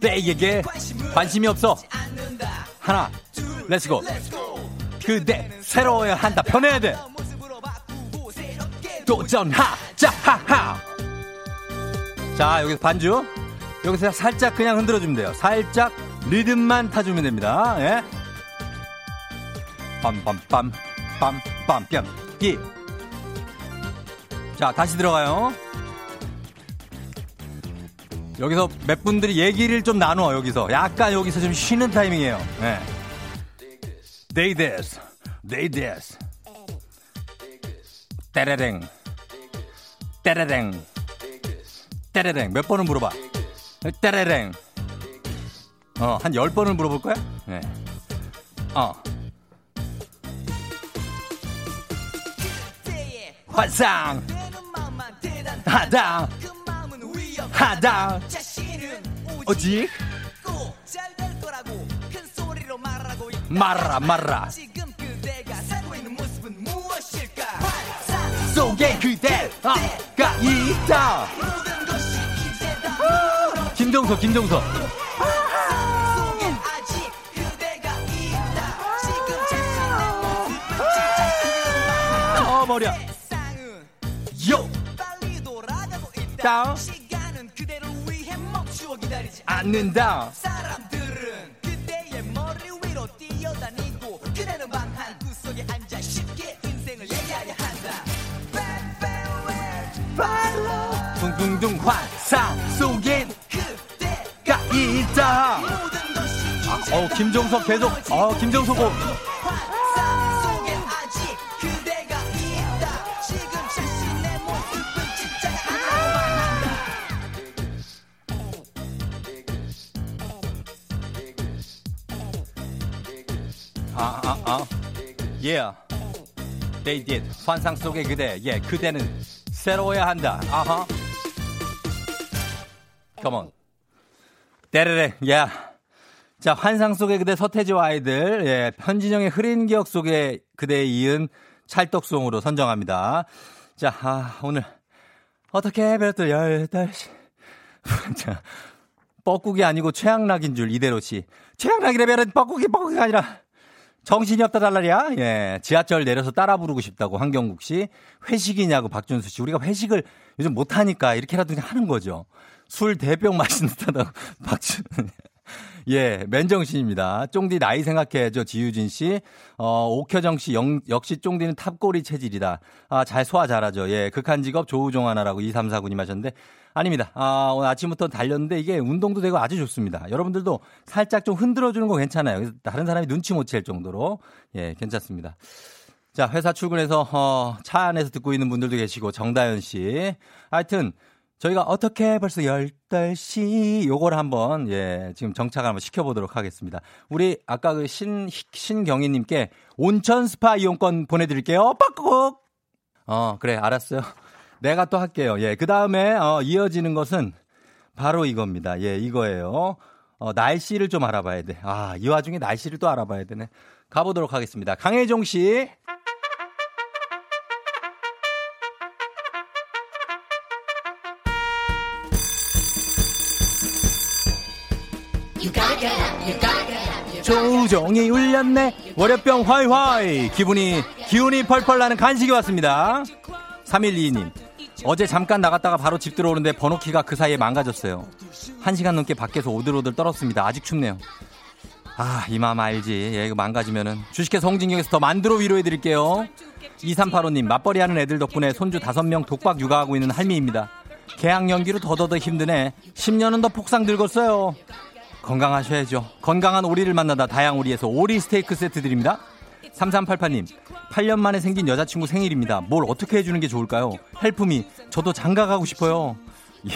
때에게 관심이 없어. 하나, Let's go. 그래 새로워야 한다. 변해야 돼. 도전하자 하하. 자 여기서 반주. 여기서 살짝 그냥 흔들어 주면 돼요. 살짝 리듬만 타주면 됩니다. 예. 빰빰빰 빰빰 뺨. 기. 자 다시 들어가요. 여기서 몇 분들이 얘기를 좀 나눠, 여기서. 약간 여기서 좀 쉬는 타이밍이에요. 네. They this. They this. 때레랭. 때레랭. 때레랭. 몇 번을 물어봐. 때레랭. 어, 한 열 번을 물어볼 거야? 네. 어. 환상. 하다. 하다. 어지? 말라 말라. 속에 그대가 있다. 김정서, 김정서. 어, 머리야. 요! 땅. 않는다. 사람들은 그대의 머리 위로 뛰어다니고 그대는 방한 구석에 앉아 쉽게 인생을 얘기하려 한다. 둥둥둥 환상 속엔 그대가 있다. 아, 어, 김종석 계속, 어, 김종석 곡. Yeah. They did. 환상 속의 그대. 예, yeah, 그대는 새로워야 한다. 아하. Come on. 때르래. Yeah. 자, 환상 속의 그대 서태지와 아이들. 예, 현진영의 흐린 기억 속의 그대에 이은 찰떡송으로 선정합니다. 자, 아, 오늘 어떻게 별도 18시. [LAUGHS] 자, 뻐꾸기 아니고 최양락인 줄 이대로 씨. 별은 뻐꾸기 뻐꾸기가 아니라 정신이 없다 달라리야? 예. 지하철 내려서 따라 부르고 싶다고 황경국 씨. 회식이냐고 박준수 씨. 우리가 회식을 요즘 못 하니까 이렇게라도 그냥 하는 거죠. 술 대병 마신 듯하다고 [LAUGHS] 박준. 예, 맨정신입니다. 쫑디 나이 생각해야죠. 지유진 씨. 어, 옥효정 씨, 영, 역시 쫑디는 탑골이 체질이다. 아, 잘 소화 잘하죠. 예, 극한 직업 조우종 하나라고 2349님 하셨는데, 아닙니다. 아, 오늘 아침부터 달렸는데 이게 운동도 되고 아주 좋습니다. 여러분들도 살짝 좀 흔들어 주는 거 괜찮아요. 다른 사람이 눈치 못 챌 정도로. 예, 괜찮습니다. 자, 회사 출근해서, 어, 차 안에서 듣고 있는 분들도 계시고, 정다현 씨. 하여튼, 저희가 어떻게 벌써 10시 요걸 한번 예, 지금 정착을 한번 시켜 보도록 하겠습니다. 우리 아까 그 신, 신경희 님께 온천 스파 이용권 보내 드릴게요. 빡꾹! 어, 그래, 알았어요. 내가 또 할게요. 예, 그 다음에, 어, 이어지는 것은 바로 이겁니다. 예, 이거예요. 어, 날씨를 좀 알아봐야 돼. 아, 이 와중에 날씨를 또 알아봐야 되네. 가보도록 하겠습니다. 강혜종 씨. 조종이 울렸네 월요병 화이화이 기분이 기운이 펄펄 나는 간식이 왔습니다 3122님 어제 잠깐 나갔다가 바로 집 들어오는데 번호키가 그 사이에 망가졌어요. 1시간 넘게 밖에서 오들오들 떨었습니다. 아직 춥네요. 아 이 마음 알지? 예 이거 망가지면은. 주식회사 홍진경에서 더 만들어 위로해드릴게요. 2385님 맞벌이 하는 애들 덕분에 손주 5명 독박 육아하고 있는 할미입니다. 계약 연기로 더더더 힘드네. 10년은 더 폭상 늙었어요. 건강하셔야죠. 건강한 오리를 만나다 다양오리에서 오리 스테이크 세트 드립니다. 3388님, 8년 만에 생긴 여자친구 생일입니다. 뭘 어떻게 해주는 게 좋을까요? help me, 저도 장가 가고 싶어요. 예.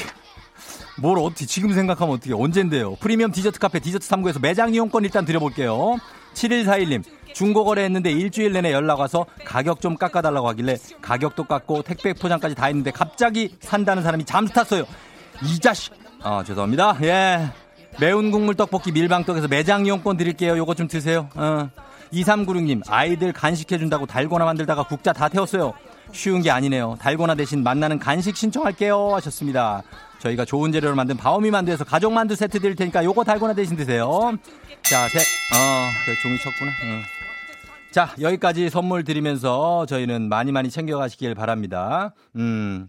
뭘 어떻게, 지금 생각하면 어떻게, 언젠데요? 프리미엄 디저트 카페 디저트 39에서 매장 이용권 일단 드려볼게요. 7141님, 중고거래 했는데 일주일 내내 연락 와서 가격 좀 깎아달라고 하길래 가격도 깎고 택배 포장까지 다 했는데 갑자기 산다는 사람이 잠수 탔어요. 이 자식! 아, 죄송합니다. 예. 매운 국물 떡볶이 밀방떡에서 매장 이용권 드릴게요. 요거 좀 드세요. 어. 2396님, 아이들 간식해준다고 달고나 만들다가 국자 다 태웠어요. 쉬운 게 아니네요. 달고나 대신 만나는 간식 신청할게요. 하셨습니다. 저희가 좋은 재료를 만든 바오미 만두에서 가족 만두 세트 드릴 테니까 요거 달고나 대신 드세요. 자, 셋. 어, 그래, 종이 쳤구나. 어. 자, 여기까지 선물 드리면서 저희는 많이 많이 챙겨가시길 바랍니다. 음,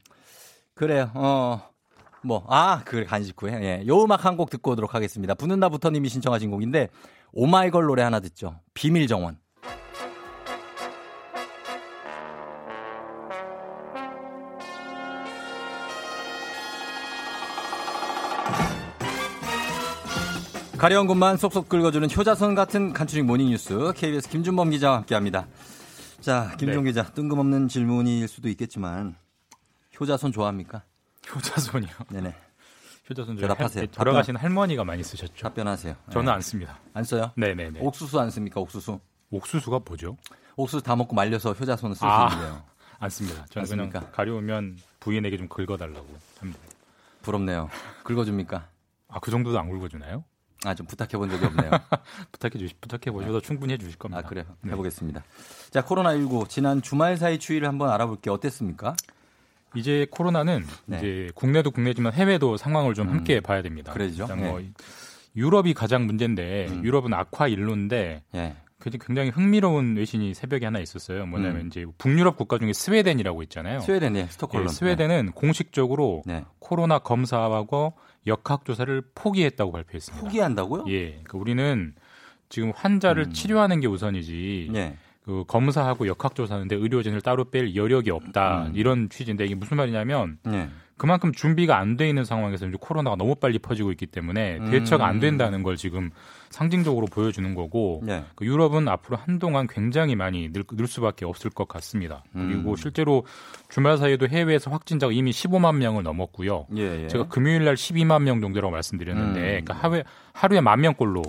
그래요. 어. 뭐, 아, 그 간식 후에. 예. 요 음악 한 곡 듣고 오도록 하겠습니다. 붙는다부터님이 신청하신 곡인데, 오마이걸 노래 하나 듣죠. 비밀 정원. 가려운 곳만 쏙쏙 긁어주는 효자손 같은 간추린 모닝뉴스 KBS 김준범 기자와 함께합니다. 자, 김종 네. 기자 뜬금없는 질문일 수도 있겠지만 효자손 좋아합니까? 효자손이요. 네네. 효자손 대답하세요. 돌아가신 할머니가 많이 쓰셨죠. 답변하세요. 저는 네. 안 씁니다. 안 써요? 네네네. 옥수수 안 씁니까? 옥수수? 옥수수가 뭐죠? 옥수수 다 먹고 말려서 효자손을 쓸수 아, 있는데요. 안 씁니다. 저는 그냥 가려우면 부인에게 좀 긁어달라고 합니다. 부럽네요. 긁어줍니까? 아, 그 정도도 안 긁어주나요? 아, 좀 부탁해 본 적이 없네요. [LAUGHS] 부탁해 주시, 부탁해 보셔도 충분히 해 주실 겁니다. 아, 그래요? 네. 해보겠습니다. 자, 코로나 19 지난 주말 사이 추이를 한번 알아볼게요. 어땠습니까? 이제 코로나는 네. 이제 국내도 국내지만 해외도 상황을 좀 음, 함께 봐야 됩니다. 그러죠. 뭐 네. 유럽이 가장 문제인데 음. 유럽은 아쿠아 일로인데 네. 굉장히 흥미로운 외신이 새벽에 하나 있었어요. 뭐냐면 음. 이제 북유럽 국가 중에 스웨덴이라고 있잖아요. 스웨덴이 스톡홀름. 네, 스웨덴은 공식적으로 네. 코로나 검사하고 역학 조사를 포기했다고 발표했습니다. 포기한다고요? 예. 그러니까 우리는 지금 환자를 음. 치료하는 게 우선이지. 네. 그 검사하고 역학 조사하는데 의료진을 따로 뺄 여력이 없다. 음. 이런 취지인데 이게 무슨 말이냐면 네. 그만큼 준비가 안 돼 있는 상황에서 이제 코로나가 너무 빨리 퍼지고 있기 때문에 대처가 안 음. 된다는 걸 지금 상징적으로 보여주는 거고 네. 그 유럽은 앞으로 한동안 굉장히 많이 늘, 늘 수밖에 없을 것 같습니다. 음. 그리고 실제로 주말 사이에도 해외에서 확진자가 이미 15만 명을 넘었고요. 예, 예. 제가 금요일 날 12만 명 정도라고 말씀드렸는데 음. 그러니까 하루에 하루에 만 명꼴로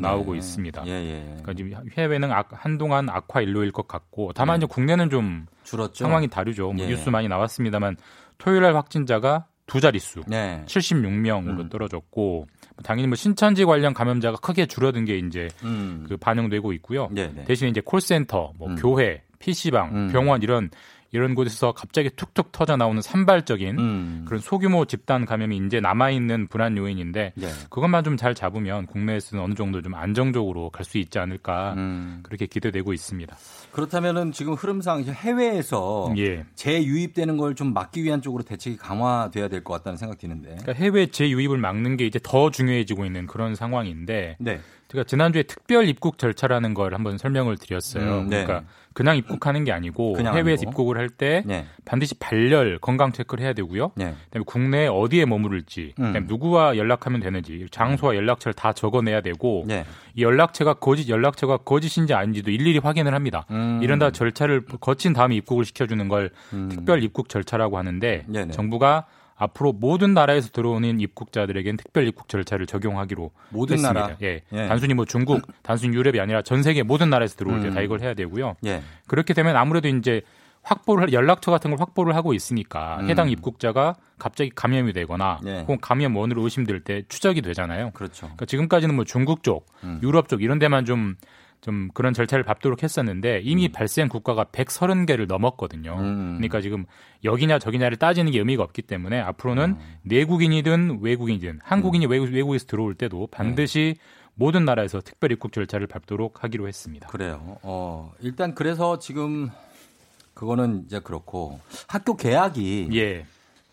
나오고 있습니다. 예, 예. 그러니까 지금 해외는 악, 한동안 악화 일로일 것 같고 다만 이제 국내는 좀 줄었죠. 상황이 다르죠. 뭐 예. 뉴스 많이 나왔습니다만 토요일 날 확진자가 두 자릿수 네. 76명으로 음. 떨어졌고 당연히 뭐 신천지 관련 감염자가 크게 줄어든 게 이제 음. 그 반영되고 있고요. 네네. 네. 대신 이제 콜센터, 뭐 음. 교회, PC방, 음. 병원 이런 이런 곳에서 갑자기 툭툭 터져 나오는 산발적인 음. 그런 소규모 집단 감염이 이제 남아 있는 불안 요인인데 네. 그것만 좀 잘 잡으면 국내에서는 어느 정도 좀 안정적으로 갈 수 있지 않을까 음. 그렇게 기대되고 있습니다. 그렇다면은 지금 흐름상 해외에서 예. 재유입되는 걸 좀 막기 위한 쪽으로 대책이 강화돼야 될 것 같다는 생각 드는데. 그러니까 해외 재유입을 막는 게 이제 더 중요해지고 있는 그런 상황인데. 네. 제가 지난주에 특별 입국 절차라는 걸 한번 설명을 드렸어요. 음, 네. 그러니까 그냥 입국하는 게 아니고 아니고. 입국을 할때 네. 반드시 발열 건강 체크를 해야 되고요. 네. 그다음에 국내에 어디에 머무를지, 음. 그다음에 누구와 연락하면 되는지, 장소와 연락처를 다 적어내야 되고 네. 이 연락처가 거짓 연락처가 거짓인지 아닌지도 일일이 확인을 합니다. 음. 이런 다 절차를 거친 다음에 입국을 시켜주는 걸 음. 특별 입국 절차라고 하는데. 정부가 앞으로 모든 나라에서 들어오는 입국자들에겐 특별 입국 절차를 적용하기로 모든 했습니다. 나라. 예. 예. 단순히 뭐 중국, 단순히 유럽이 아니라 전 세계 모든 나라에서 들어올 때다 음. 이걸 해야 되고요. 예. 그렇게 되면 아무래도 이제 확보를 연락처 같은 걸 확보를 하고 있으니까 음. 해당 입국자가 갑자기 감염이 되거나 예. 혹은 감염 원으로 의심될 때 추적이 되잖아요. 그렇죠. 그러니까 지금까지는 뭐 중국 쪽, 음. 유럽 쪽 이런 데만 좀 좀 그런 절차를 밟도록 했었는데 이미 음. 발생 국가가 130개를 넘었거든요. 음. 그러니까 지금 여기냐 저기냐를 따지는 게 의미가 없기 때문에 앞으로는 음. 내국인이든 외국인이든 한국인이 음. 외국, 외국에서 들어올 때도 반드시 네. 모든 나라에서 특별 입국 절차를 밟도록 하기로 했습니다. 그래요. 어, 일단 그래서 지금 그거는 이제 그렇고 학교 개학이 예.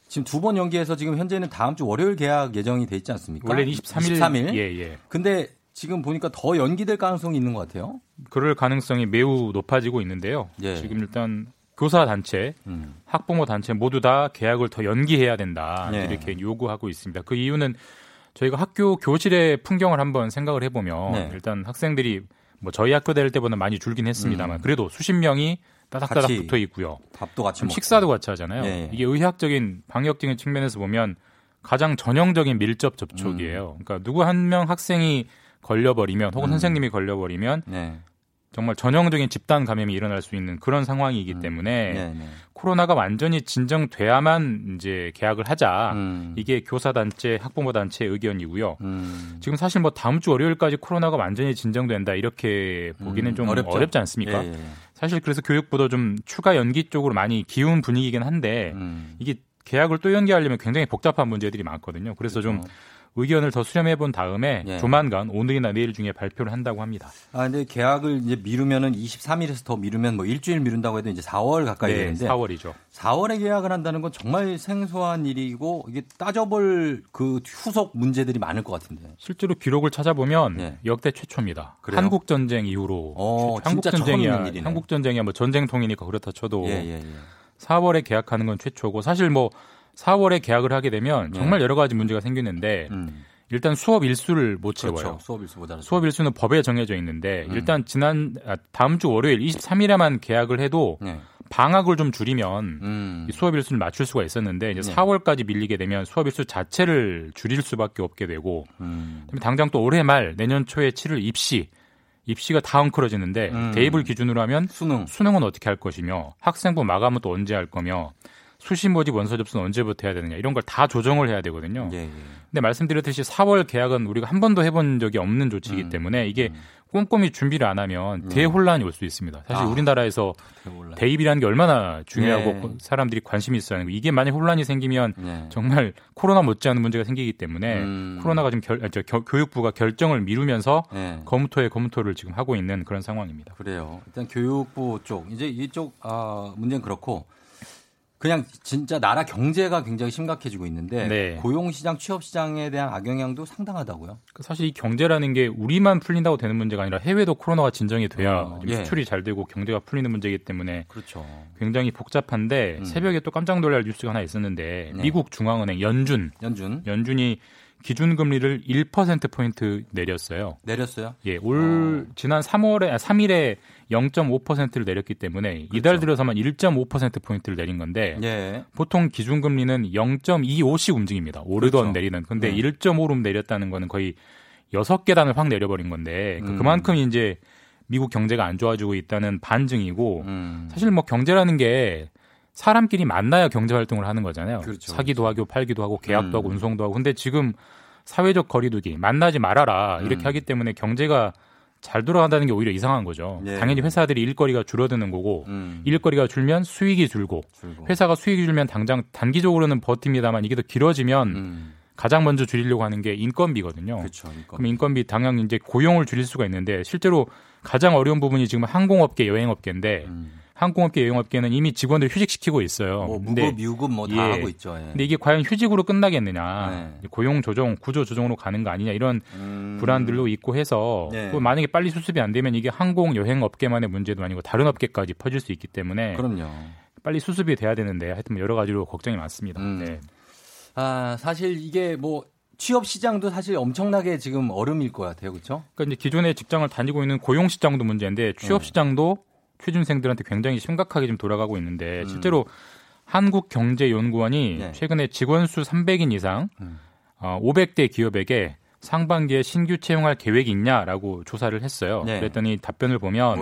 지금 두 번 연기해서 지금 현재는 다음 주 월요일 개학 예정이 돼 있지 않습니까? 원래 23일. 23일. 예, 예. 근데 지금 보니까 더 연기될 가능성이 있는 것 같아요. 그럴 가능성이 매우 높아지고 있는데요. 예. 지금 일단 교사 단체, 음. 학부모 단체 모두 다 계약을 더 연기해야 된다 예. 이렇게 요구하고 있습니다. 그 이유는 저희가 학교 교실의 풍경을 한번 생각을 해보면 네. 일단 학생들이 뭐 저희 학교 다닐 때보다 많이 줄긴 했습니다만 음. 그래도 수십 명이 따닥따닥 붙어 있고요. 밥도 같이 먹고. 식사도 같이 하잖아요. 예. 이게 의학적인 방역적인 측면에서 보면 가장 전형적인 밀접 접촉이에요. 음. 그러니까 누구 한 명 학생이 걸려버리면 혹은 음. 선생님이 걸려버리면 네. 정말 전형적인 집단 감염이 일어날 수 있는 그런 상황이기 음. 때문에 네, 네. 코로나가 완전히 진정돼야만 이제 계약을 하자. 음. 이게 교사 단체, 학부모 단체 의견이고요. 음. 지금 사실 뭐 다음 주 월요일까지 코로나가 완전히 진정된다 이렇게 보기는 음. 좀 어렵죠? 어렵지 않습니까? 예, 예. 사실 그래서 교육부도 좀 추가 연기 쪽으로 많이 기운 분위기긴 한데 음. 이게 계약을 또 연기하려면 굉장히 복잡한 문제들이 많거든요. 그래서 그렇죠. 좀 의견을 더 수렴해 본 다음에 예. 조만간 오늘이나 내일 중에 발표를 한다고 합니다. 아, 근데 계약을 이제 미루면은 23일에서 더 미루면 뭐 일주일 미룬다고 해도 이제 4월 가까이 네, 되는데 4월이죠. 4월에 계약을 한다는 건 정말 생소한 일이고 이게 따져볼 그 후속 문제들이 많을 것 같은데. 실제로 기록을 찾아보면 예. 역대 최초입니다. 그래요? 한국 전쟁 이후로 어, 한국 전쟁이야. 한국 전쟁이야 뭐 전쟁 통이니까 그렇다 쳐도 예, 예, 4월에 예. 계약하는 건 최초고 사실 뭐 4월에 계약을 하게 되면 네. 정말 여러 가지 문제가 생기는데 음. 일단 수업 일수를 못 채워요. 그렇죠. 수업 일수 보다는 수업 일수는 법에 정해져 있는데 음. 일단 지난 아, 다음 주 월요일 23일에만 계약을 해도 네. 방학을 좀 줄이면 음. 수업 일수를 맞출 수가 있었는데 이제 네. 4월까지 밀리게 되면 수업 일수 자체를 줄일 수밖에 없게 되고 음. 당장 또 올해 말 내년 초에 치를 입시 입시가 다 엉클어지는데 음. 대입을 기준으로 하면 수능 수능은 어떻게 할 것이며 학생부 마감은 또 언제 할 거며 수신 모집 원서 접수는 언제부터 해야 되느냐 이런 걸 다 조정을 해야 되거든요. 예, 예. 근데 말씀드렸듯이 4월 계약은 우리가 한 번도 해본 적이 없는 조치이기 음. 때문에 이게 음. 꼼꼼히 준비를 안 하면 음. 대혼란이 올 수 있습니다. 사실 아, 우리나라에서 대혼란. 대입이라는 게 얼마나 중요하고 네. 사람들이 관심이 있어야 하는 거. 이게 만약 혼란이 생기면 네. 정말 코로나 못지않은 문제가 생기기 때문에 음. 코로나가 좀 결, 저, 겨, 교육부가 결정을 미루면서 네. 검토에 검토를 지금 하고 있는 그런 상황입니다. 그래요. 일단 교육부 쪽 이제 이쪽 아, 문제는 그렇고 그냥 진짜 나라 경제가 굉장히 심각해지고 있는데 네. 고용 시장, 취업 시장에 대한 악영향도 상당하다고요? 그 사실 이 경제라는 게 우리만 풀린다고 되는 문제가 아니라 해외도 코로나가 진정이 돼야 어, 예. 수출이 잘 되고 경제가 풀리는 문제이기 때문에 그렇죠. 굉장히 복잡한데 음. 새벽에 또 깜짝 놀랄 뉴스가 하나 있었는데 네. 미국 중앙은행 연준, 연준, 연준이 기준금리를 1%포인트 내렸어요. 내렸어요? 예, 올 어. 지난 3월에, 아, 3일에 0.5%를 내렸기 때문에 그렇죠. 이달 들어서만 1.5%포인트를 내린 건데 예. 보통 기준금리는 0.25씩 움직입니다. 오르던 그렇죠. 내리는. 근데 네. 1.5로 내렸다는 거는 거의 6계단을 확 내려버린 건데 그 음. 그만큼 이제 미국 경제가 안 좋아지고 있다는 반증이고 음. 사실 뭐 경제라는 게 사람끼리 만나야 경제 활동을 하는 거잖아요. 그렇죠. 사기도 하고 팔기도 하고 계약도 음. 하고 운송도 하고. 근데 지금 사회적 거리두기 만나지 말아라 이렇게 음. 하기 때문에 경제가 잘 돌아간다는 게 오히려 이상한 거죠. 예. 당연히 회사들이 일거리가 줄어드는 거고 음. 일거리가 줄면 수익이 줄고, 줄고, 회사가 수익이 줄면 당장 단기적으로는 버팁니다만 이게 더 길어지면 음. 가장 먼저 줄이려고 하는 게 인건비거든요. 그렇죠, 인건비. 그럼 인건비 당연히 이제 고용을 줄일 수가 있는데 실제로 가장 어려운 부분이 지금 항공업계, 여행업계인데 음. 항공업계, 여행업계는 이미 직원들 휴직시키고 있어요. 뭐 무급, 유급 뭐다 예. 하고 있죠. 예. 근데 이게 과연 휴직으로 끝나겠느냐, 네. 고용 조정, 구조 조정으로 가는 거 아니냐 이런 음... 불안들도 있고 해서 네. 만약에 빨리 수습이 안 되면 이게 항공, 여행업계만의 문제도 아니고 다른 업계까지 퍼질 수 있기 때문에 그럼요. 빨리 수습이 돼야 되는데 하여튼 여러 가지로 걱정이 많습니다. 음. 네. 아 사실 이게 뭐 취업 시장도 사실 엄청나게 지금 얼음일 것 같아요, 그렇죠? 그러니까 이제 기존에 직장을 다니고 있는 고용 시장도 문제인데 취업 네. 시장도 취준생들한테 굉장히 심각하게 지금 돌아가고 있는데 음. 실제로 한국경제연구원이 네. 최근에 직원 수 300인 이상 음. 어, 500대 기업에게 상반기에 신규 채용할 계획이 있냐라고 조사를 했어요. 네. 그랬더니 답변을 보면?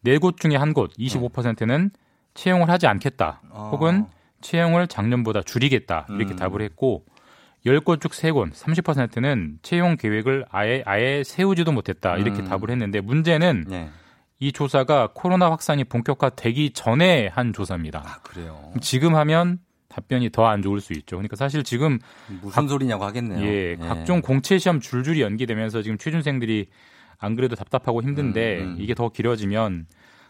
네 곳 중에 한 곳 25%는 채용을 하지 않겠다. 어. 혹은 채용을 작년보다 줄이겠다. 이렇게 음. 답을 했고 10곳 중 3곳 30%는 채용 계획을 아예 아예 세우지도 못했다. 이렇게 음. 답을 했는데 문제는 네. 이 조사가 코로나 확산이 본격화되기 전에 한 조사입니다. 아, 그래요. 지금 하면 답변이 더 안 좋을 수 있죠. 그러니까 사실 지금 무슨 각, 소리냐고 하겠네요. 예, 예, 각종 공채 시험 줄줄이 연기되면서 지금 취준생들이 안 그래도 답답하고 힘든데 음, 음. 이게 더 길어지면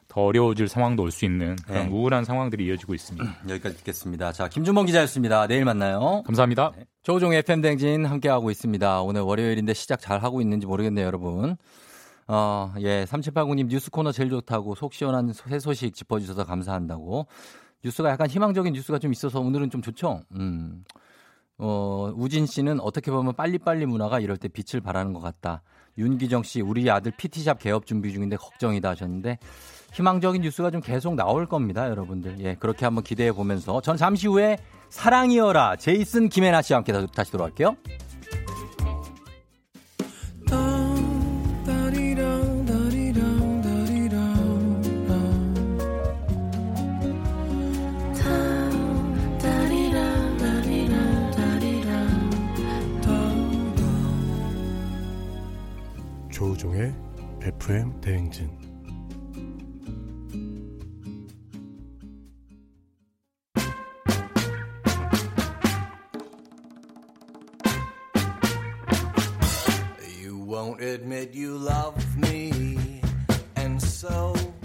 더 어려워질 상황도 올 수 있는 그런 네. 우울한 상황들이 이어지고 있습니다. 음, 여기까지 듣겠습니다. 자, 김준범 기자였습니다. 내일 만나요. 감사합니다. 네. 조종 FM 댕진 함께하고 있습니다. 오늘 월요일인데 시작 잘 하고 있는지 모르겠네요, 여러분. 어, 예, 3789님 뉴스 코너 제일 좋다고 속 시원한 새 소식 짚어주셔서 감사한다고. 뉴스가 약간 희망적인 뉴스가 좀 있어서 오늘은 좀 좋죠? 음. 어, 우진 씨는 어떻게 보면 빨리빨리 문화가 이럴 때 빛을 발하는 것 같다. 윤기정 씨, 우리 아들 PT샵 개업 준비 중인데 걱정이다 하셨는데 희망적인 뉴스가 좀 계속 나올 겁니다, 여러분들. 예, 그렇게 한번 기대해 보면서 전 잠시 후에 사랑이여라 제이슨 김혜나 씨와 함께 다시 돌아갈게요. 대행진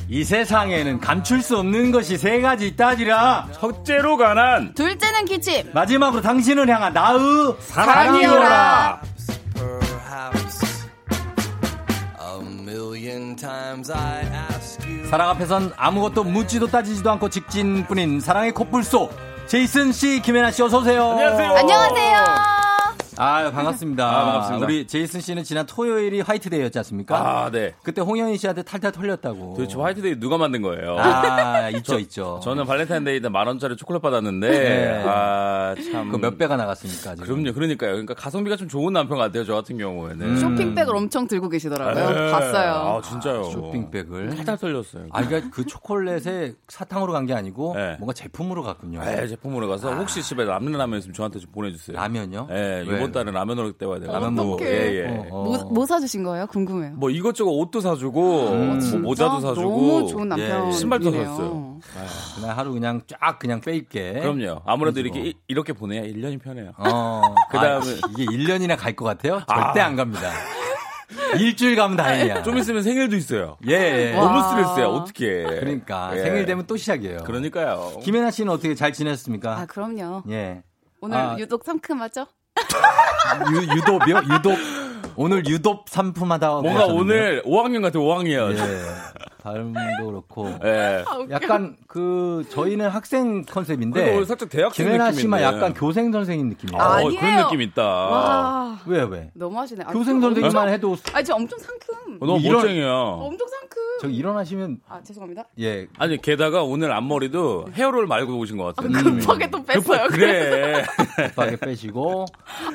이 세상에는 감출 수 없는 것이 세 가지 있다지라. 첫째로 가난. 둘째는 기침. 마지막으로 당신을 향한 나의 사랑이여라. 사랑 앞에선 아무것도 묻지도 따지지도 않고 직진뿐인 사랑의 코뿔소 제이슨 씨, 김혜나 씨 어서 오세요. 안녕하세요. 안녕하세요. 아 반갑습니다. 아, 반갑습니다. 우리 제이슨 씨는 지난 토요일이 화이트데이였지 않습니까? 아 네. 그때 홍현희 씨한테 탈탈 털렸다고. 도대체 화이트데이 누가 만든 거예요? 아 있죠 저, 있죠. 저는 발렌타인데이 때 만 원짜리 초콜릿 받았는데 네. 아 참 그 몇 배가 나갔습니까? 지금. 그럼요. 그러니까요. 그러니까 가성비가 좀 좋은 남편 같아요. 저 같은 경우에는 음. 쇼핑백을 엄청 들고 계시더라고요. 네. 봤어요. 아 진짜요. 쇼핑백을 탈탈 털렸어요. 아 그러니까 그 초콜릿에 사탕으로 간 게 아니고 네. 뭔가 제품으로 갔군요. 네, 제품으로 가서 아. 혹시 집에 라면 라면 있으면 저한테 좀 보내주세요. 라면요? 네, 이번 달에 라면으로 때와야 돼요. 라면 뭐, 예, 예. 어, 어. 뭐, 뭐 사주신 거예요? 궁금해요. 뭐 이것저것 옷도 사주고, 음. 뭐 모자도 사주고, 너무 좋은 남편. 예, 신발도 샀어요. 아, 그날 하루 그냥 쫙 그냥 빼입게. 그럼요. 아무래도 이렇게 이렇게 보내야 1년이 편해요. 어, [LAUGHS] 그 다음에 아, 이게 1년이나 갈 것 같아요? 절대 아. 안 갑니다. 일주일 가면 다행이야. 좀 있으면 생일도 있어요. 예. 너무 스트레스야. 어떻게. 그러니까 예. 생일 되면 또 시작이에요. 그러니까요. 김혜나 씨는 어떻게 잘 지냈습니까? 아, 그럼요. 예. 오늘 아. 유독 상큼하죠? 유, 유독이요? 유독 오늘 유독 산품하다. 뭔가 오늘 5학년 같아 5학년. 예. 발음도 그렇고. 예. 아, 약간 그 저희는 학생 컨셉인데. 오늘 살짝 대학생 김혜나 씨만 약간 교생 선생님 느낌이에요. 아, 어, 그런 느낌 있다. 와. 왜 왜? 너무 하시네. 교생 선생님만 해도. 아니 저 엄청 상큼. 어, 너무 이런, 멋쟁이야. 엄청 상큼. 저 일어나시면. 아 죄송합니다. 예. 아니 게다가 오늘 앞머리도 헤어롤 말고 오신 것 같아요. 아, 급하게 또 뺐어요. 급하, 그래. [LAUGHS] 급하게 빼시고.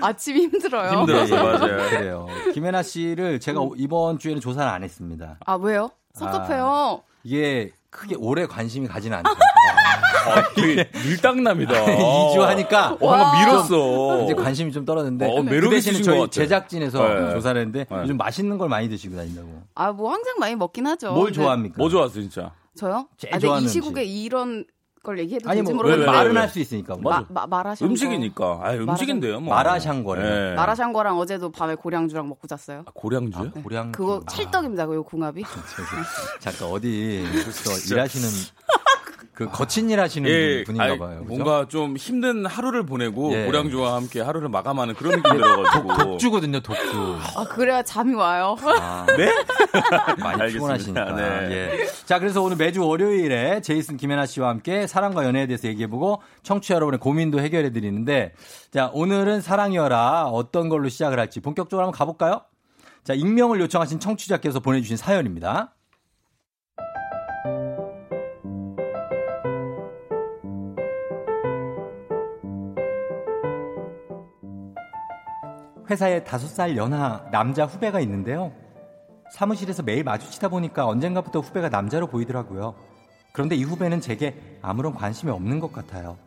아침 힘들어요. 힘들어서 맞아요. 그래요. 김혜나 씨를 제가 음. 이번 주에는 조사를 안 했습니다. 아 왜요? 섭섭해요. 아, 이게 크게 오래 관심이 가지는 않죠. 아, 밀당남이다. 2주 하니까 어, 한번 밀었어. 이제 관심이 좀 떨어졌는데 어, 그 대신에 저희 제작진에서 네. 조사를 했는데 네. 요즘 맛있는 걸 많이 드시고 다닌다고. 아, 뭐 항상 많이 먹긴 하죠. 뭘 좋아합니까? 뭐 좋아하세요, 진짜? 저요? 제일 아, 좋아하는 이 시국에 음식. 이런 걸 얘기해도 아니, 뭐, 모르겠는데 말은 할 수 있으니까. 마, 마, 마라샹궈. 음식이니까. 아, 음식인데요, 뭐. 마라샹궈래. 네. 마라샹궈랑 어제도 밤에 고량주랑 먹고 잤어요. 아, 고량주요? 아, 네. 고량. 그거 찰떡입니다, 그 궁합이. 잠깐 [LAUGHS] 어디 [LAUGHS] 일하시는 그 거친 일 하시는 예, 분인가 봐요. 그죠? 뭔가 좀 힘든 하루를 보내고 예. 고량주와 함께 하루를 마감하는 그런 느낌이 들어가지고. 독주거든요, 독주. 아, 그래야 잠이 와요. 아, 네? 많이 피곤하시니까. 네. 예. 자, 그래서 오늘 매주 월요일에 제이슨 김혜나 씨와 함께 사랑과 연애에 대해서 얘기해보고 청취자 여러분의 고민도 해결해 드리는데 자, 오늘은 사랑이여라 어떤 걸로 시작을 할지 본격적으로 한번 가볼까요? 자, 익명을 요청하신 청취자께서 보내주신 사연입니다. 회사에 다섯 살 연하 남자 후배가 있는데요. 사무실에서 매일 마주치다 보니까 언젠가부터 후배가 남자로 보이더라고요. 그런데 이 후배는 제게 아무런 관심이 없는 것 같아요.